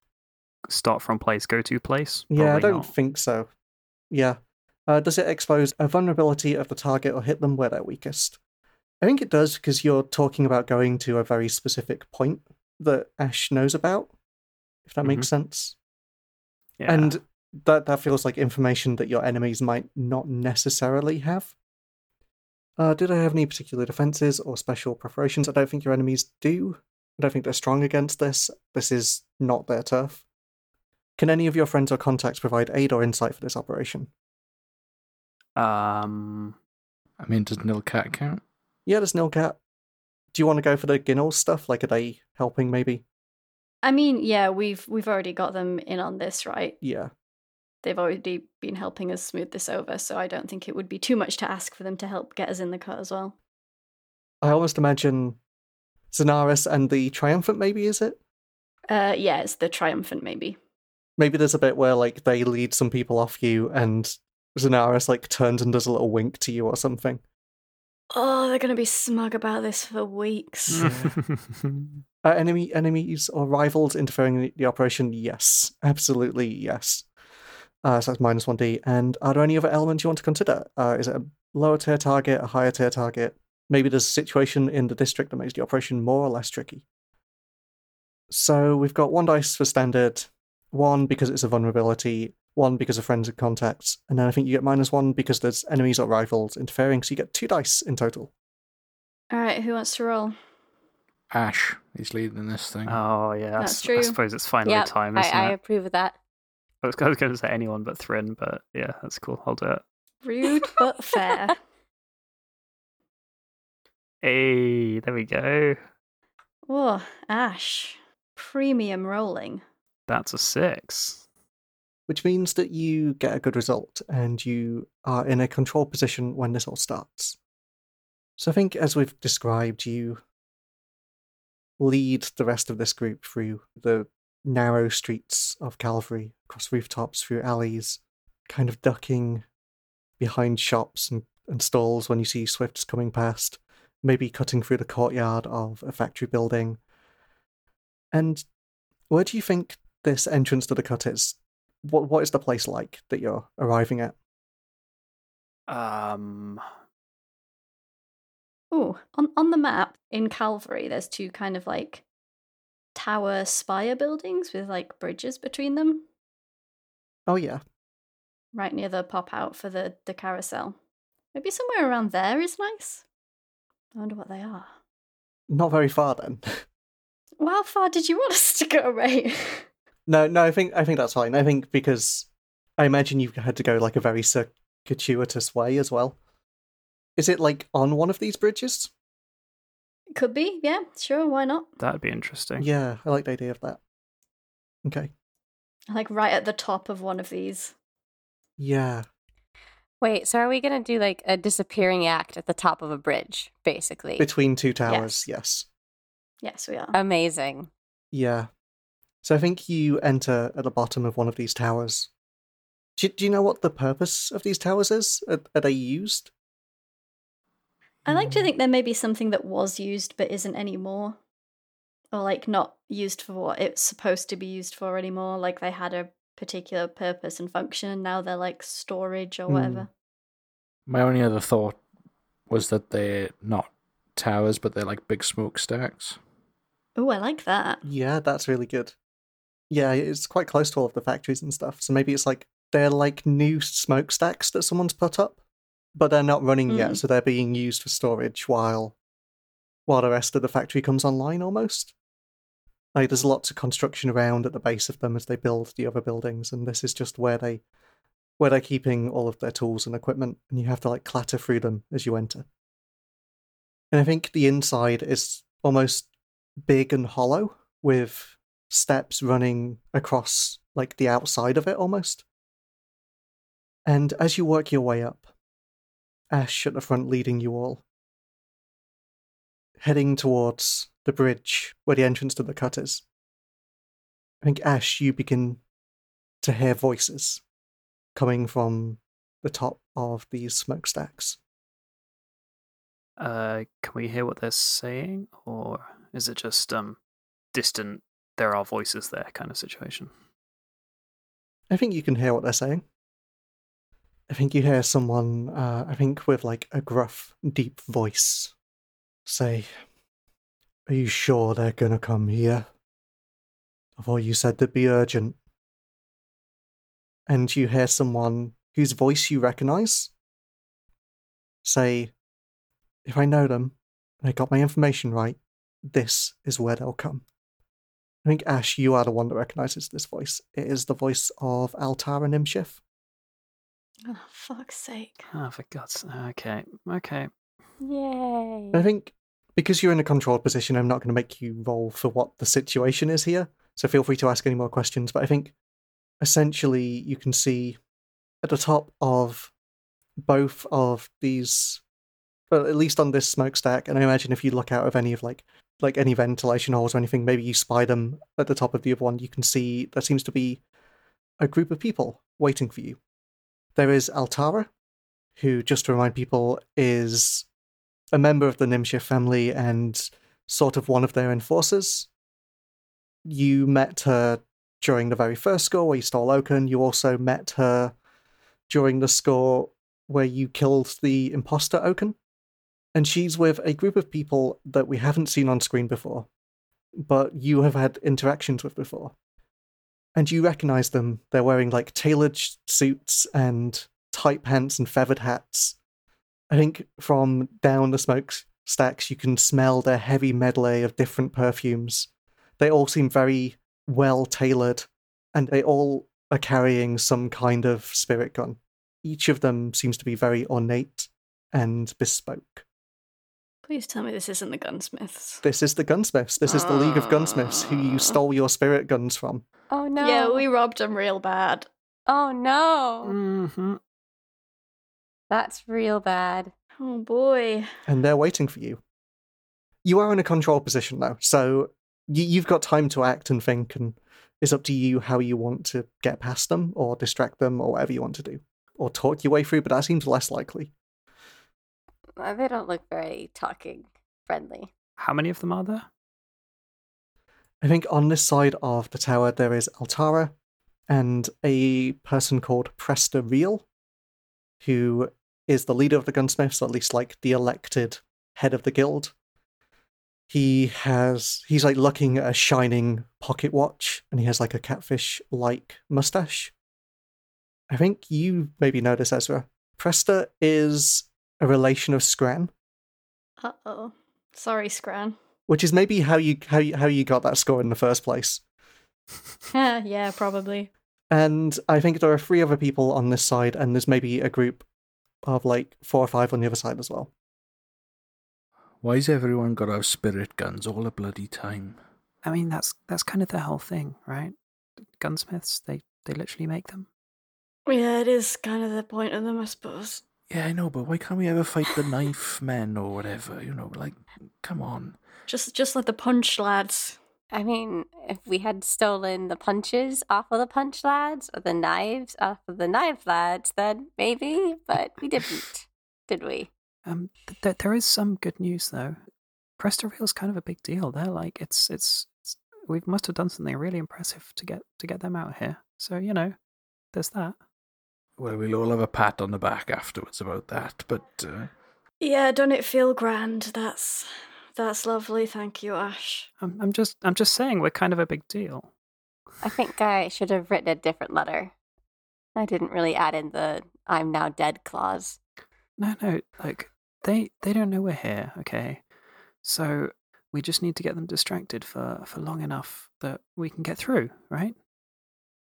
Start from place, go to place. Yeah, I don't not. think so. Yeah. Uh, does it expose a vulnerability of the target or hit them where they're weakest? I think it does because you're talking about going to a very specific point that Ash knows about, if that makes sense. Yeah. And that that feels like information that your enemies might not necessarily have. Uh, did I have any particular defenses or special preparations? I don't think your enemies do. I don't think they're strong against this. This is not their turf. Can any of your friends or contacts provide aid or insight for this operation? um I mean, does Nilcat count? Yeah, there's Nilcat. Do you want to go for the Ginnell stuff? Like, are they helping maybe? I mean, yeah, we've we've already got them in on this, right? Yeah. They've already been helping us smooth this over, so I don't think it would be too much to ask for them to help get us in the cut as well. I almost imagine Zenaris and the Triumphant, maybe, is it? Uh yeah, it's the triumphant maybe. Maybe there's a bit where, like, they lead some people off you and Zenaris, like, turns and does a little wink to you or something. Oh, they're gonna be smug about this for weeks. Uh, enemy enemies or rivals interfering in the operation? Yes, absolutely yes. Uh, so that's minus one d. And are there any other elements you want to consider? Uh, is it a lower tier target, a higher tier target? Maybe there's a situation in the district that makes the operation more or less tricky. So we've got one dice for standard, one because it's a vulnerability, one because of friends and contacts, and then I think you get minus one because there's enemies or rivals interfering. So you get two dice in total. All right, who wants to roll? Ash, he's leading this thing. oh yeah, I That's s- I true. suppose it's finally Yeah, time, I, isn't I it? approve of that. I was, I was going to say anyone but Thrin, but yeah, that's cool. I'll do it. Rude but fair. Hey, there we go. Oh, Ash. Premium rolling. That's a six. which means that you get a good result and you are in a control position when this all starts. So I think, as we've described, you lead the rest of this group through the narrow streets of Calvary, across rooftops, through alleys, kind of ducking behind shops and, and stalls when you see swifts coming past, maybe cutting through the courtyard of a factory building. And where do you think this entrance to the cut is? What what is the place like that you're arriving at? Um, Ooh, on on the map in Calvary, there's two kind of like tower spire buildings with like bridges between them, Oh yeah, right near the pop out for the the carousel. Maybe somewhere around there is nice. I wonder what they are. not very far then. Well, how far did you want us to go, Ray? no, no, I think I think that's fine. I think because I imagine you had to go like a very circuitous way as well. Is it like on one of these bridges? Could be, yeah, sure, why not? that'd be interesting. Yeah, I like the idea of that. Okay. Like right at the top of one of these. Yeah. Wait, so are we going to do like a disappearing act at the top of a bridge, basically? Between two towers, yes. Yes, we are. Amazing. Yeah. So I think you enter at the bottom of one of these towers. Do, do you know what the purpose of these towers is? Are, are they used? I like to think there may be something that was used but isn't anymore. Or like not used for what it's supposed to be used for anymore. Like they had a particular purpose and function and now they're like storage or Hmm. whatever. My only other thought was that they're not towers, but they're like big smokestacks. Oh, I like that. Yeah, that's really good. Yeah, it's quite close to all of the factories and stuff. So maybe it's like they're like new smokestacks that someone's put up, but they're not running yet, Mm. so they're being used for storage while while the rest of the factory comes online almost. Like there's lots of construction around at the base of them as they build the other buildings, and this is just where they where they're keeping all of their tools and equipment, and you have to like clatter through them as you enter. And I think the inside is almost big and hollow with steps running across like the outside of it almost. And as you work your way up, Ash at the front leading you all, heading towards the bridge where the entrance to the cut is. I think Ash, you begin to hear voices coming from the top of these smokestacks. Uh, can we hear what they're saying, or is it just um distant? There are voices there, kind of situation. I think you can hear what they're saying. I think you hear someone, uh, I think with like a gruff, deep voice, say, Are you sure they're gonna come here? I thought you said they'd be urgent. And you hear someone whose voice you recognize say, If I know them and I got my information right, this is where they'll come. I think Ash, you are the one that recognizes this voice. It is the voice of Altara Nimshif. Oh, fuck's sake. Oh, for God's sake. Okay, okay. Yay. I think because you're in a controlled position, I'm not going to make you roll for what the situation is here. So feel free to ask any more questions. But I think essentially you can see at the top of both of these, well, at least on this smokestack, and I imagine if you look out of any of like like any ventilation holes or anything, maybe you spy them at the top of the other one, you can see there seems to be a group of people waiting for you. There is Altara, who, just to remind people, is a member of the Nimshir family and sort of one of their enforcers. You met her during the very first score where you stole Oaken. You also met her during the score where you killed the imposter Oaken. And she's with a group of people that we haven't seen on screen before, but you have had interactions with before. And you recognize them. They're wearing like tailored suits and tight pants and feathered hats. I think from down the smoke stacks, you can smell their heavy medley of different perfumes. They all seem very well tailored, and they all are carrying some kind of spirit gun. Each of them seems to be very ornate and bespoke. Please tell me this isn't the gunsmiths. This is the gunsmiths. This is the League of Gunsmiths who you Ah. stole your spirit guns from. oh no. Yeah, we robbed them real bad. Oh no. Mm-hmm. That's real bad. Oh boy. and they're waiting for you. You are in a control position now, so you, you've got time to act and think and It's up to you how you want to get past them or distract them or whatever you want to do. Or talk your way through, but that seems less likely. Uh, They don't look very talking friendly. How many of them are there? I think on this side of the tower there is Altara and a person called Presta Real, who is the leader of the gunsmiths, or at least like the elected head of the guild. He has he's like looking at a shining pocket watch and he has like a catfish like mustache. I think you maybe know this, Ezra. Presta is a relation of Scran, Uh oh. Sorry, Scran. which is maybe how you how you, how you got that score in the first place. yeah, probably. And I think there are three other people on this side, and there's maybe a group of like four or five on the other side as well. Why's everyone got our spirit guns all the bloody time? I mean, that's that's kind of the whole thing, right? Gunsmiths, they they literally make them. Yeah, it is kind of the point of them, I suppose. Yeah, I know, but why can't we ever fight the knife men or whatever? You know, like, come on. Just, just like the punch lads. I mean, if we had stolen the punches off of the punch lads or the knives off of the knife lads, then maybe, but we didn't, did we? Um, th- th- there is some good news though. Presta Real's kind of a big deal. They're like, it's, it's it's we must have done something really impressive to get to get them out here. So you know, there's that. Well, we'll all have a pat on the back afterwards about that, but uh, Yeah, don't it feel grand? That's, that's lovely. Thank you, Ash. I'm I'm just I'm just saying we're kind of a big deal. I think I should have written a different letter. I didn't really add in the I'm now dead clause. No, no, like they they don't know we're here, okay? So we just need to get them distracted for for long enough that we can get through, right?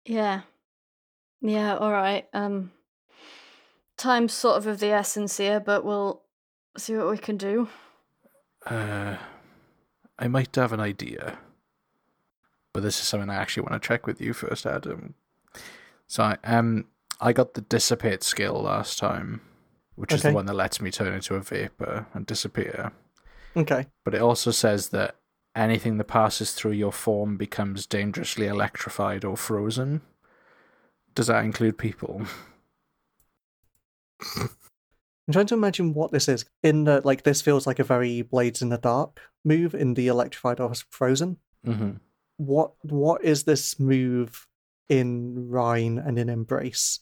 Yeah. Yeah, all right. Um time's sort of of the essence here, but we'll see what we can do. uh, I might have an idea. But this is something I actually want to check with you first, Adam. So, I, um, I got the dissipate skill last time, which is the one that lets me turn into a vapor and disappear. Okay. But it also says that anything that passes through your form becomes dangerously electrified or frozen. Does that include people? I'm trying to imagine what this is. In the like, this feels like a very Blades in the Dark move in the Electrified or Frozen. hmm What what is this move in Rhine and in Embrace?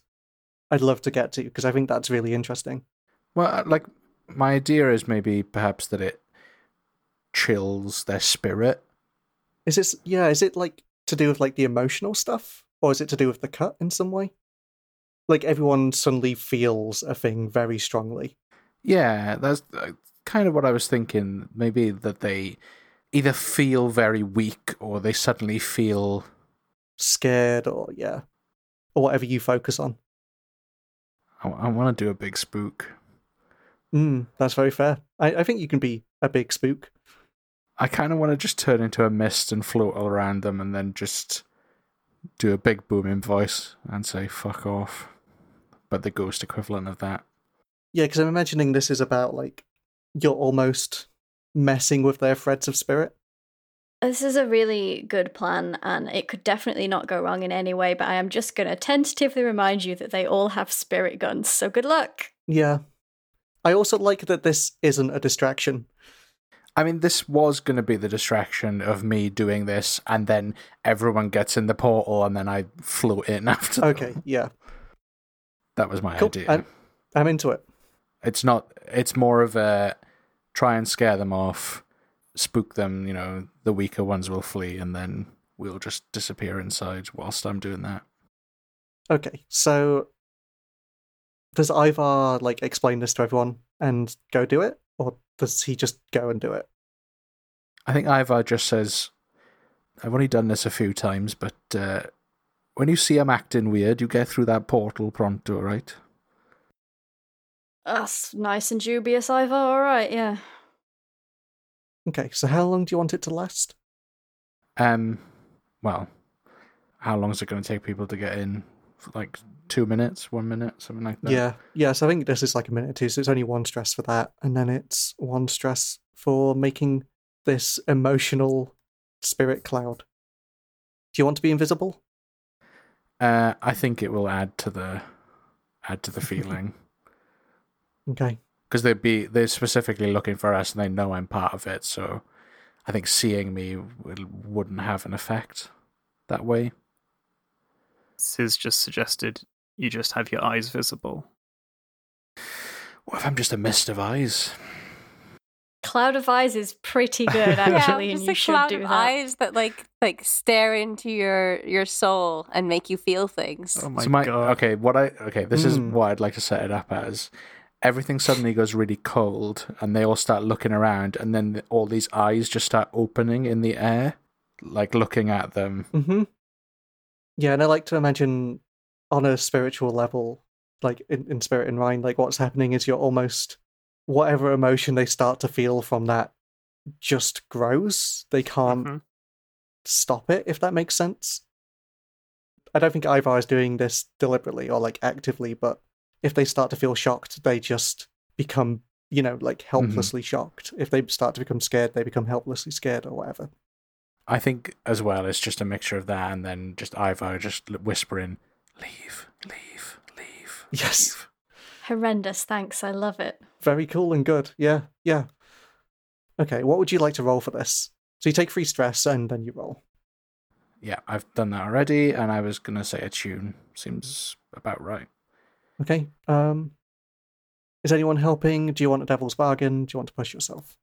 I'd love to get to because I think that's really interesting. Well, uh, like my idea is maybe perhaps that it chills their spirit. Is this yeah? Is it like to do with like the emotional stuff, or is it to do with the cut in some way? Like everyone suddenly feels a thing very strongly. Yeah, that's uh, kind of what I was thinking. Maybe that they either feel very weak or they suddenly feel. scared or yeah or whatever you focus on I, want to do a big spook. mm, that's very fair I, I think you can be a big spook I kind of want to just turn into a mist and float all around them and then just do a big booming voice and say fuck off. But the ghost equivalent of that. yeah because i'm imagining this is about like you're almost messing with their threads of spirit This is a really good plan, and it could definitely not go wrong in any way. But I am just going to tentatively remind you that they all have spirit guns. So good luck. yeah i also like that this isn't a distraction I mean, this was going to be the distraction of me doing this, and then everyone gets in the portal, and then I float in after. them. okay yeah that was my cool idea. I'm, I'm into it It's not. It's more of a try and scare them off, spook them. You know, the weaker ones will flee, and then we'll just disappear inside whilst I'm doing that. okay so does ivar like explain this to everyone and go do it or does he just go and do it I think Ivar just says, "I've only done this a few times, but uh, when you see him acting weird, you get through that portal pronto, right?" That's nice and dubious, Ivar. All right, yeah. okay so how long do you want it to last Um, well, how long is it going to take people to get in? Like two minutes, one minute, something like that. Yeah, yeah. So I think this is like a minute or two. So it's only one stress for that, and then it's one stress for making this emotional spirit cloud. Do you want to be invisible? Uh, I think it will add to the add to the feeling Okay. because they'd be they're specifically looking for us and they know I'm part of it. So I think seeing me will, wouldn't have an effect that way. Sis just suggested you just have your eyes visible. What if I'm just a mist of eyes? Cloud of eyes is pretty good, yeah, actually, and just you a should cloud do of that. eyes that like like stare into your your soul and make you feel things. Oh my, so my god! okay, what I okay, this is Hmm. what I'd like to set it up as. Everything suddenly goes really cold, and they all start looking around, and then all these eyes just start opening in the air, like looking at them. Mm-hmm. Yeah, and I like to imagine on a spiritual level, like in, in Spirit and mind, like what's happening is you're almost whatever emotion they start to feel from that just grows. They can't Mhm. stop it, if that makes sense. I don't think Ivar is doing this deliberately or like actively, but if they start to feel shocked, they just become, you know, like helplessly shocked. If they start to become scared, they become helplessly scared or whatever. I think as well, it's just a mixture of that and then just Ivar just whispering, "Leave, leave, leave." Yes. leave." Horrendous, thanks. I love it. Very cool and good. Yeah, yeah. Okay, what would you like to roll for this? So you take free stress and then you roll. Yeah, I've done that already, and I was gonna say attune. Seems about right. Okay. Um is anyone helping? Do you want a devil's bargain? Do you want to push yourself?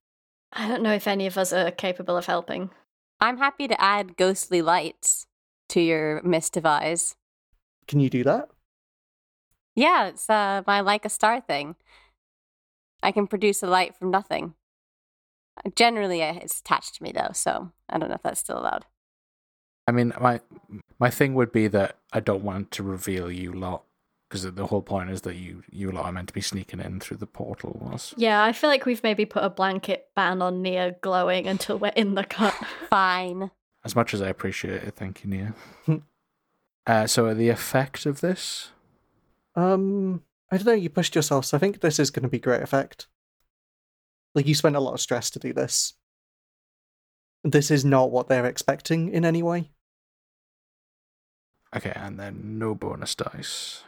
I don't know if any of us are capable of helping. I'm happy to add ghostly lights to your mist of eyes. Can you do that? Yeah, it's uh, my like a star thing. I can produce a light from nothing. Generally, uh, it's attached to me though, so I don't know if that's still allowed. I mean, my my thing would be that I don't want to reveal you lot because the whole point is that you you lot are meant to be sneaking in through the portal. Was Yeah, I feel like we've maybe put a blanket ban on Nia glowing until we're in the cut. Fine. as much as I appreciate it, thank you, Nia. uh, so the effect of this, Um I don't know, you pushed yourself, so I think this is gonna be great effect. Like you spent a lot of stress to do this. This is not what they're expecting in any way. okay, and then no bonus dice.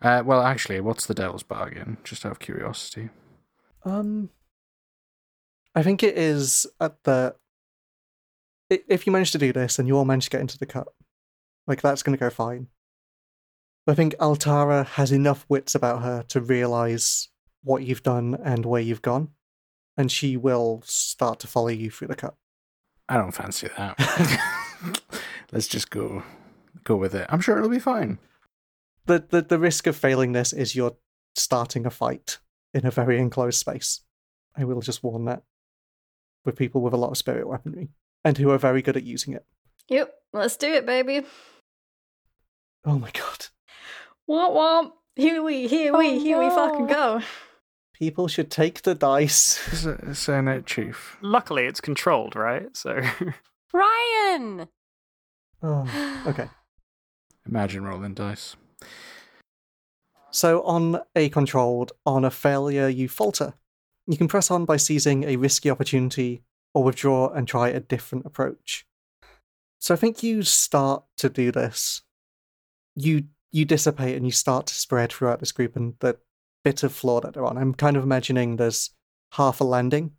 Uh, well, actually, what's the devil's bargain? Just out of curiosity. Um, I think it is at the. If you manage to do this and you all manage to get into the cut, like that's going to go fine. But I think Altara has enough wits about her to realize what you've done and where you've gone, and she will start to follow you through the cut. I don't fancy that. Let's just go go with it. I'm sure it'll be fine. The, the the risk of failing this is you're starting a fight in a very enclosed space. I will just warn that with people with a lot of spirit weaponry and who are very good at using it. Yep, let's do it, baby. Oh my god. Womp womp. Here we, here we, Oh, here we fucking go. People should take the dice. Is it, is it it, Chief? Luckily, it's controlled, right? So Ryan! Oh, okay. Imagine rolling dice. So on a controlled, on a failure, you falter. You can press on by seizing a risky opportunity or withdraw and try a different approach. So I think you start to do this. You you dissipate and you start to spread throughout this group and the bit of floor that they're on. I'm kind of imagining there's half a landing,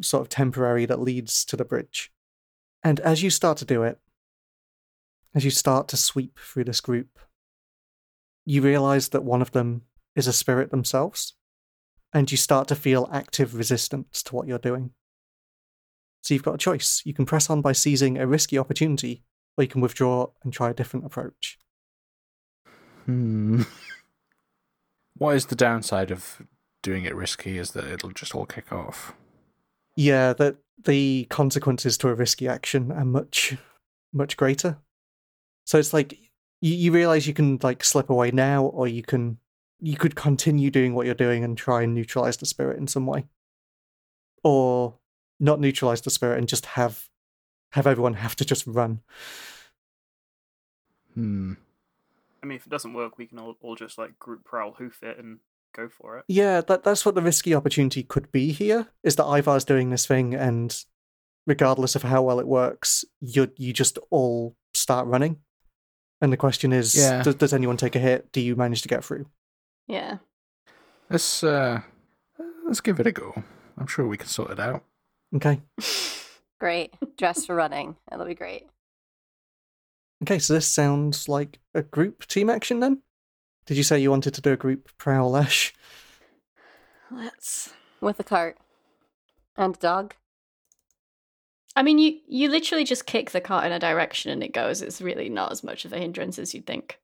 sort of temporary, that leads to the bridge. And as you start to do it, as you start to sweep through this group, you realize that one of them is a spirit themselves, and you start to feel active resistance to what you're doing. So you've got a choice. You can press on by seizing a risky opportunity, or you can withdraw and try a different approach. Hmm. What is the downside of doing it risky? Is that it'll just all kick off. Yeah, that the consequences to a risky action are much, much greater. So it's like you, you realize you can like slip away now, or you can you could continue doing what you're doing and try and neutralize the spirit in some way, or not neutralize the spirit and just have have everyone have to just run. Hmm. I mean, if it doesn't work, we can all, all just like group prowl hoof it and go for it. Yeah, that that's what the risky opportunity could be here. Is that Ivar's doing this thing and regardless of how well it works, you you just all start running. And the question is, Yeah. does, does anyone take a hit? Do you manage to get through? Yeah. Let's uh, let's give it a go. I'm sure we can sort it out. Okay. Great. Dress for running. That'll be great. Okay, so this sounds like a group team action then? Did you say you wanted to do a group prowl, Ash? Let's. With a cart. And a dog. I mean, you you literally just kick the cart in a direction and it goes. It's really not as much of a hindrance as you'd think.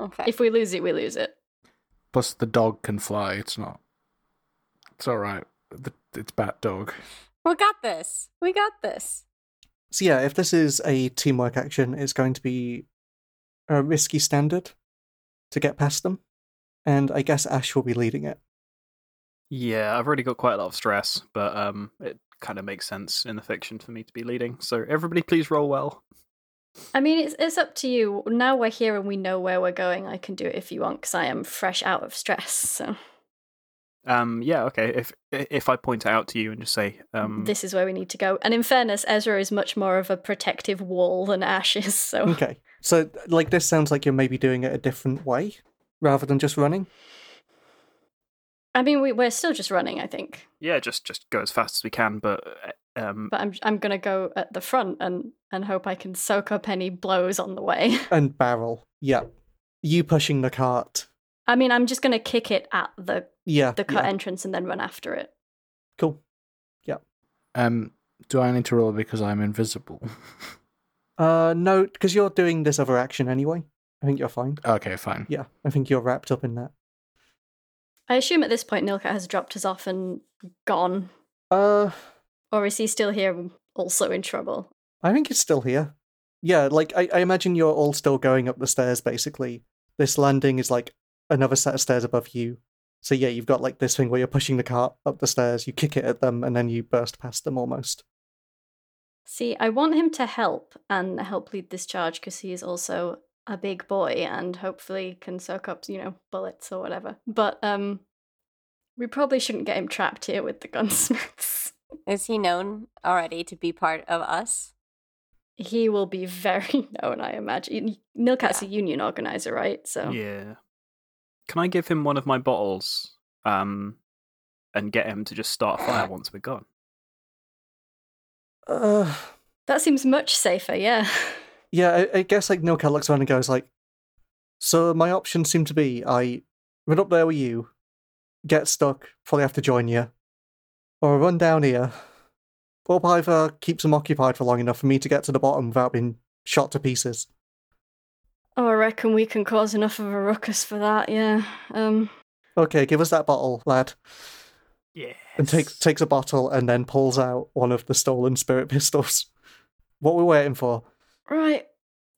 Okay. If we lose it, we lose it. Plus, the dog can fly. It's not. It's all right. The- It's Bat Dog. We got this. We got this. So yeah, if this is a teamwork action, it's going to be a risky standard to get past them. And I guess Ash will be leading it. Yeah, I've already got quite a lot of stress, but um, it kind of makes sense in the fiction for me to be leading. So everybody, please roll well. I mean, it's it's up to you. Now we're here and we know where we're going. I can do it if you want, because I am fresh out of stress. So Um, yeah, okay. If if I point it out to you and just say, um, this is where we need to go. And in fairness, Ezra is much more of a protective wall than Ash is. So Okay. So like this sounds like you're maybe doing it a different way rather than just running. I mean, we we're still just running. I think, yeah, just just go as fast as we can. But uh, um, but I'm I'm gonna go at the front and and hope I can soak up any blows on the way. And barrel. Yeah. You pushing the cart. I mean, I'm just gonna kick it at the Yeah. the cut yeah. entrance and then run after it. Cool. Yeah. Um, do I need to roll because I'm invisible? Uh no, because you're doing this other action anyway. I think you're fine. okay, fine. Yeah. I think you're wrapped up in that. I assume at this point Nilka has dropped us off and gone, Uh or is he still here, also in trouble? I think he's still here. Yeah, like I, I imagine you're all still going up the stairs basically. This landing is like another set of stairs above you. So yeah, you've got like this thing where you're pushing the cart up the stairs, you kick it at them, and then you burst past them almost. See, I want him to help and help lead this charge because he is also a big boy and hopefully can soak up, you know, bullets or whatever. But um, we probably shouldn't get him trapped here with the gunsmiths. Is he known already to be part of us? he will be very known, I imagine. Nilkat's a union organizer, right? So yeah, can I give him one of my bottles, um, and get him to just start a fire once we're gone? Uh that seems much safer. Yeah. yeah, I, I guess like Nilka looks around and goes like So my options seem to be I run up there with you, get stuck, probably have to join you. Or I run down here. Or either keeps them occupied for long enough for me to get to the bottom without being shot to pieces. Oh, I reckon we can cause enough of a ruckus for that. Yeah. Um. Okay, give us that bottle, lad. Yeah. and takes takes a bottle and then pulls out one of the stolen spirit pistols. What we're waiting for, Right.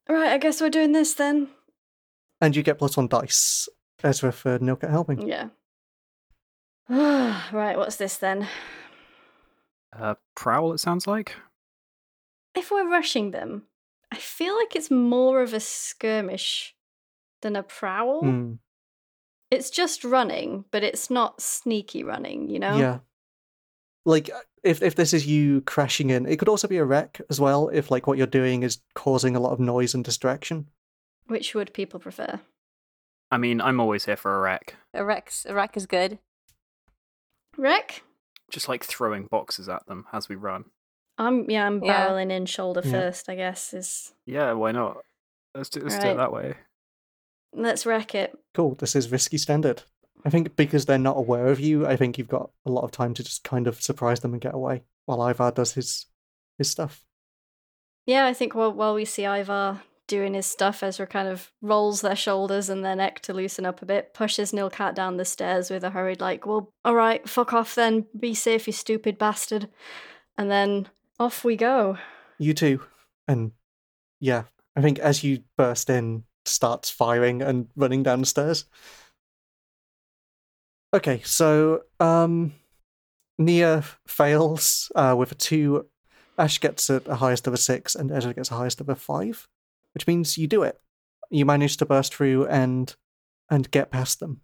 Right. I guess we're doing this then. and you get plus one dice. Ezra for Nilka helping. Yeah. right. What's this then? Uh, prowl. It sounds like. If we're rushing them, I feel like it's more of a skirmish than a prowl. Hmm, It's just running, but it's not sneaky running, you know? Yeah, like if if this is you crashing in, it could also be a wreck as well. If like what you're doing is causing a lot of noise and distraction. Which would people prefer? I mean, I'm always here for a wreck. A Rex, a wreck is good. Wreck? Just like throwing boxes at them as we run. I'm yeah, I'm Yeah. barreling in shoulder Yeah. first, I guess, is Yeah, why not? Let's do, let's do it that way. let's wreck it. Cool. This is risky standard. I think because they're not aware of you, I think you've got a lot of time to just kind of surprise them and get away while Ivar does his his stuff. Yeah, I think while while we see Ivar doing his stuff, Ezra kind of rolls their shoulders and their neck to loosen up a bit, pushes Nilcat down the stairs with a hurried like, Well, alright, fuck off then, be safe, you stupid bastard. And then off we go. You too. And yeah, I think as you burst in, starts firing and running downstairs. Okay, so um Nia fails uh, with a two. Ash gets a, a highest of a six, and Ezra gets a highest of a five, which means you do it. You manage to burst through and and get past them.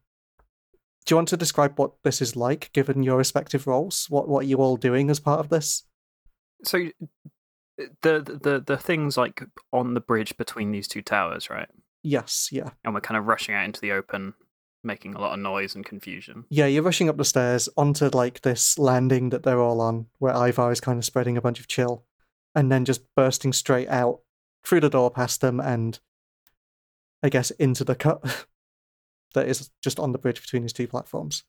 Do you want to describe what this is like, given your respective roles? What what are you all doing as part of this? So the the the things like on the bridge between these two towers, right? Yes, yeah. And we're kind of rushing out into the open, making a lot of noise and confusion. Yeah, you're rushing up the stairs onto like this landing that they're all on, where Ivar is kind of spreading a bunch of chill, and then just bursting straight out through the door past them and I guess into the cut that is just on the bridge between these two platforms.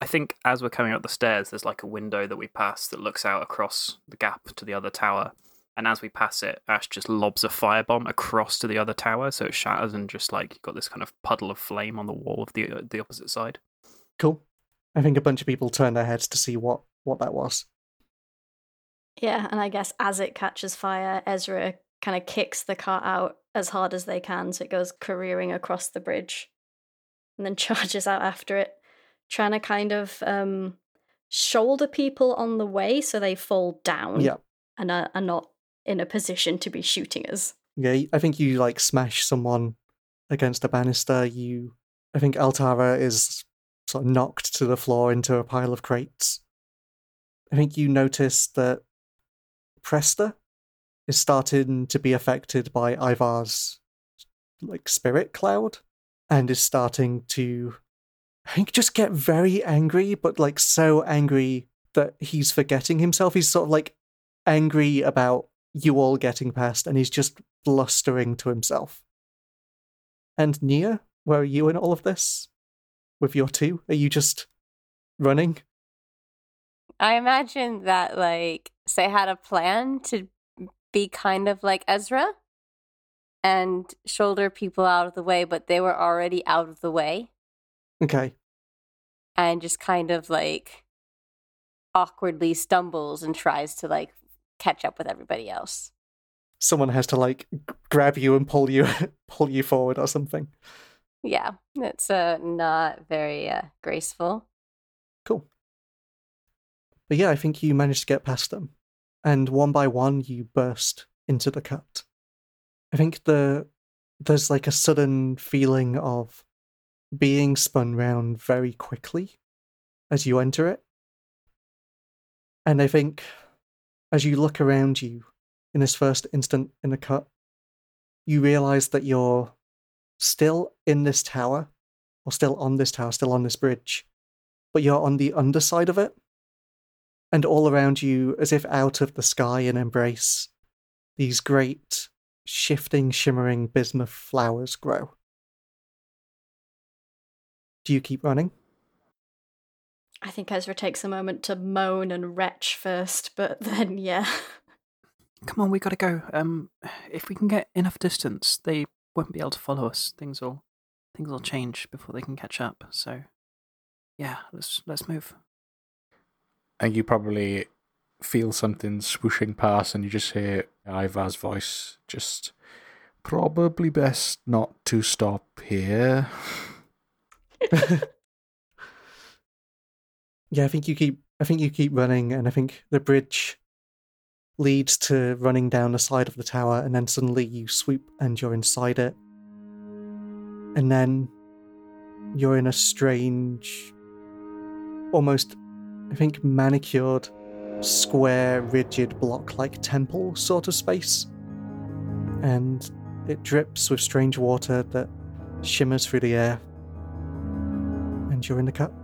I think as we're coming up the stairs, there's like a window that we pass that looks out across the gap to the other tower. And as we pass it, Ash just lobs a firebomb across to the other tower, so it shatters and just like you've got this kind of puddle of flame on the wall of the uh, the opposite side. Cool. I think a bunch of people turn their heads to see what what that was. Yeah, and I guess as it catches fire, Ezra kind of kicks the cart out as hard as they can, so it goes careering across the bridge, and then charges out after it, trying to kind of um, shoulder people on the way so they fall down Yeah. and are, are not in a position to be shooting us. Yeah, I think you like smash someone against a banister. You, I think Altara is sort of knocked to the floor into a pile of crates. I think you notice that Presta is starting to be affected by Ivar's like spirit cloud and is starting to I just get very angry, but like so angry that he's forgetting himself. He's sort of like angry about you all getting past and he's just blustering to himself. And Nia, where are you in all of this? With your two? Are you just running? I imagine that like say had a plan to be kind of like Ezra and shoulder people out of the way, but they were already out of the way Okay. And just kind of like awkwardly stumbles and tries to like catch up with everybody else. Someone has to like grab you and pull you pull you forward or something. Yeah, it's uh, not very uh, graceful. Cool. But yeah, I think you managed to get past them. And one by one you burst into the cut. I think the there's like a sudden feeling of being spun round very quickly as you enter it. And I think as you look around you in this first instant in the cut, you realize that you're still in this tower, or still on this tower, still on this bridge, but you're on the underside of it. And all around you, as if out of the sky and embrace, these great, shifting, shimmering bismuth flowers grow. Do you keep running? I think Ezra takes a moment to moan and retch first, but then, yeah. Come on, we gotta go. Um, if we can get enough distance, they won't be able to follow us. Things will, things will change before they can catch up. So, yeah, let's let's move. And you probably feel something swooshing past, and you just hear Ivar's voice. Just probably best not to stop here. Yeah, I think you keep I think you keep running and I think the bridge leads to running down the side of the tower and then suddenly you swoop and you're inside it. And then you're in a strange almost I think manicured square rigid block like temple sort of space. And it drips with strange water that shimmers through the air. And you're in the cut.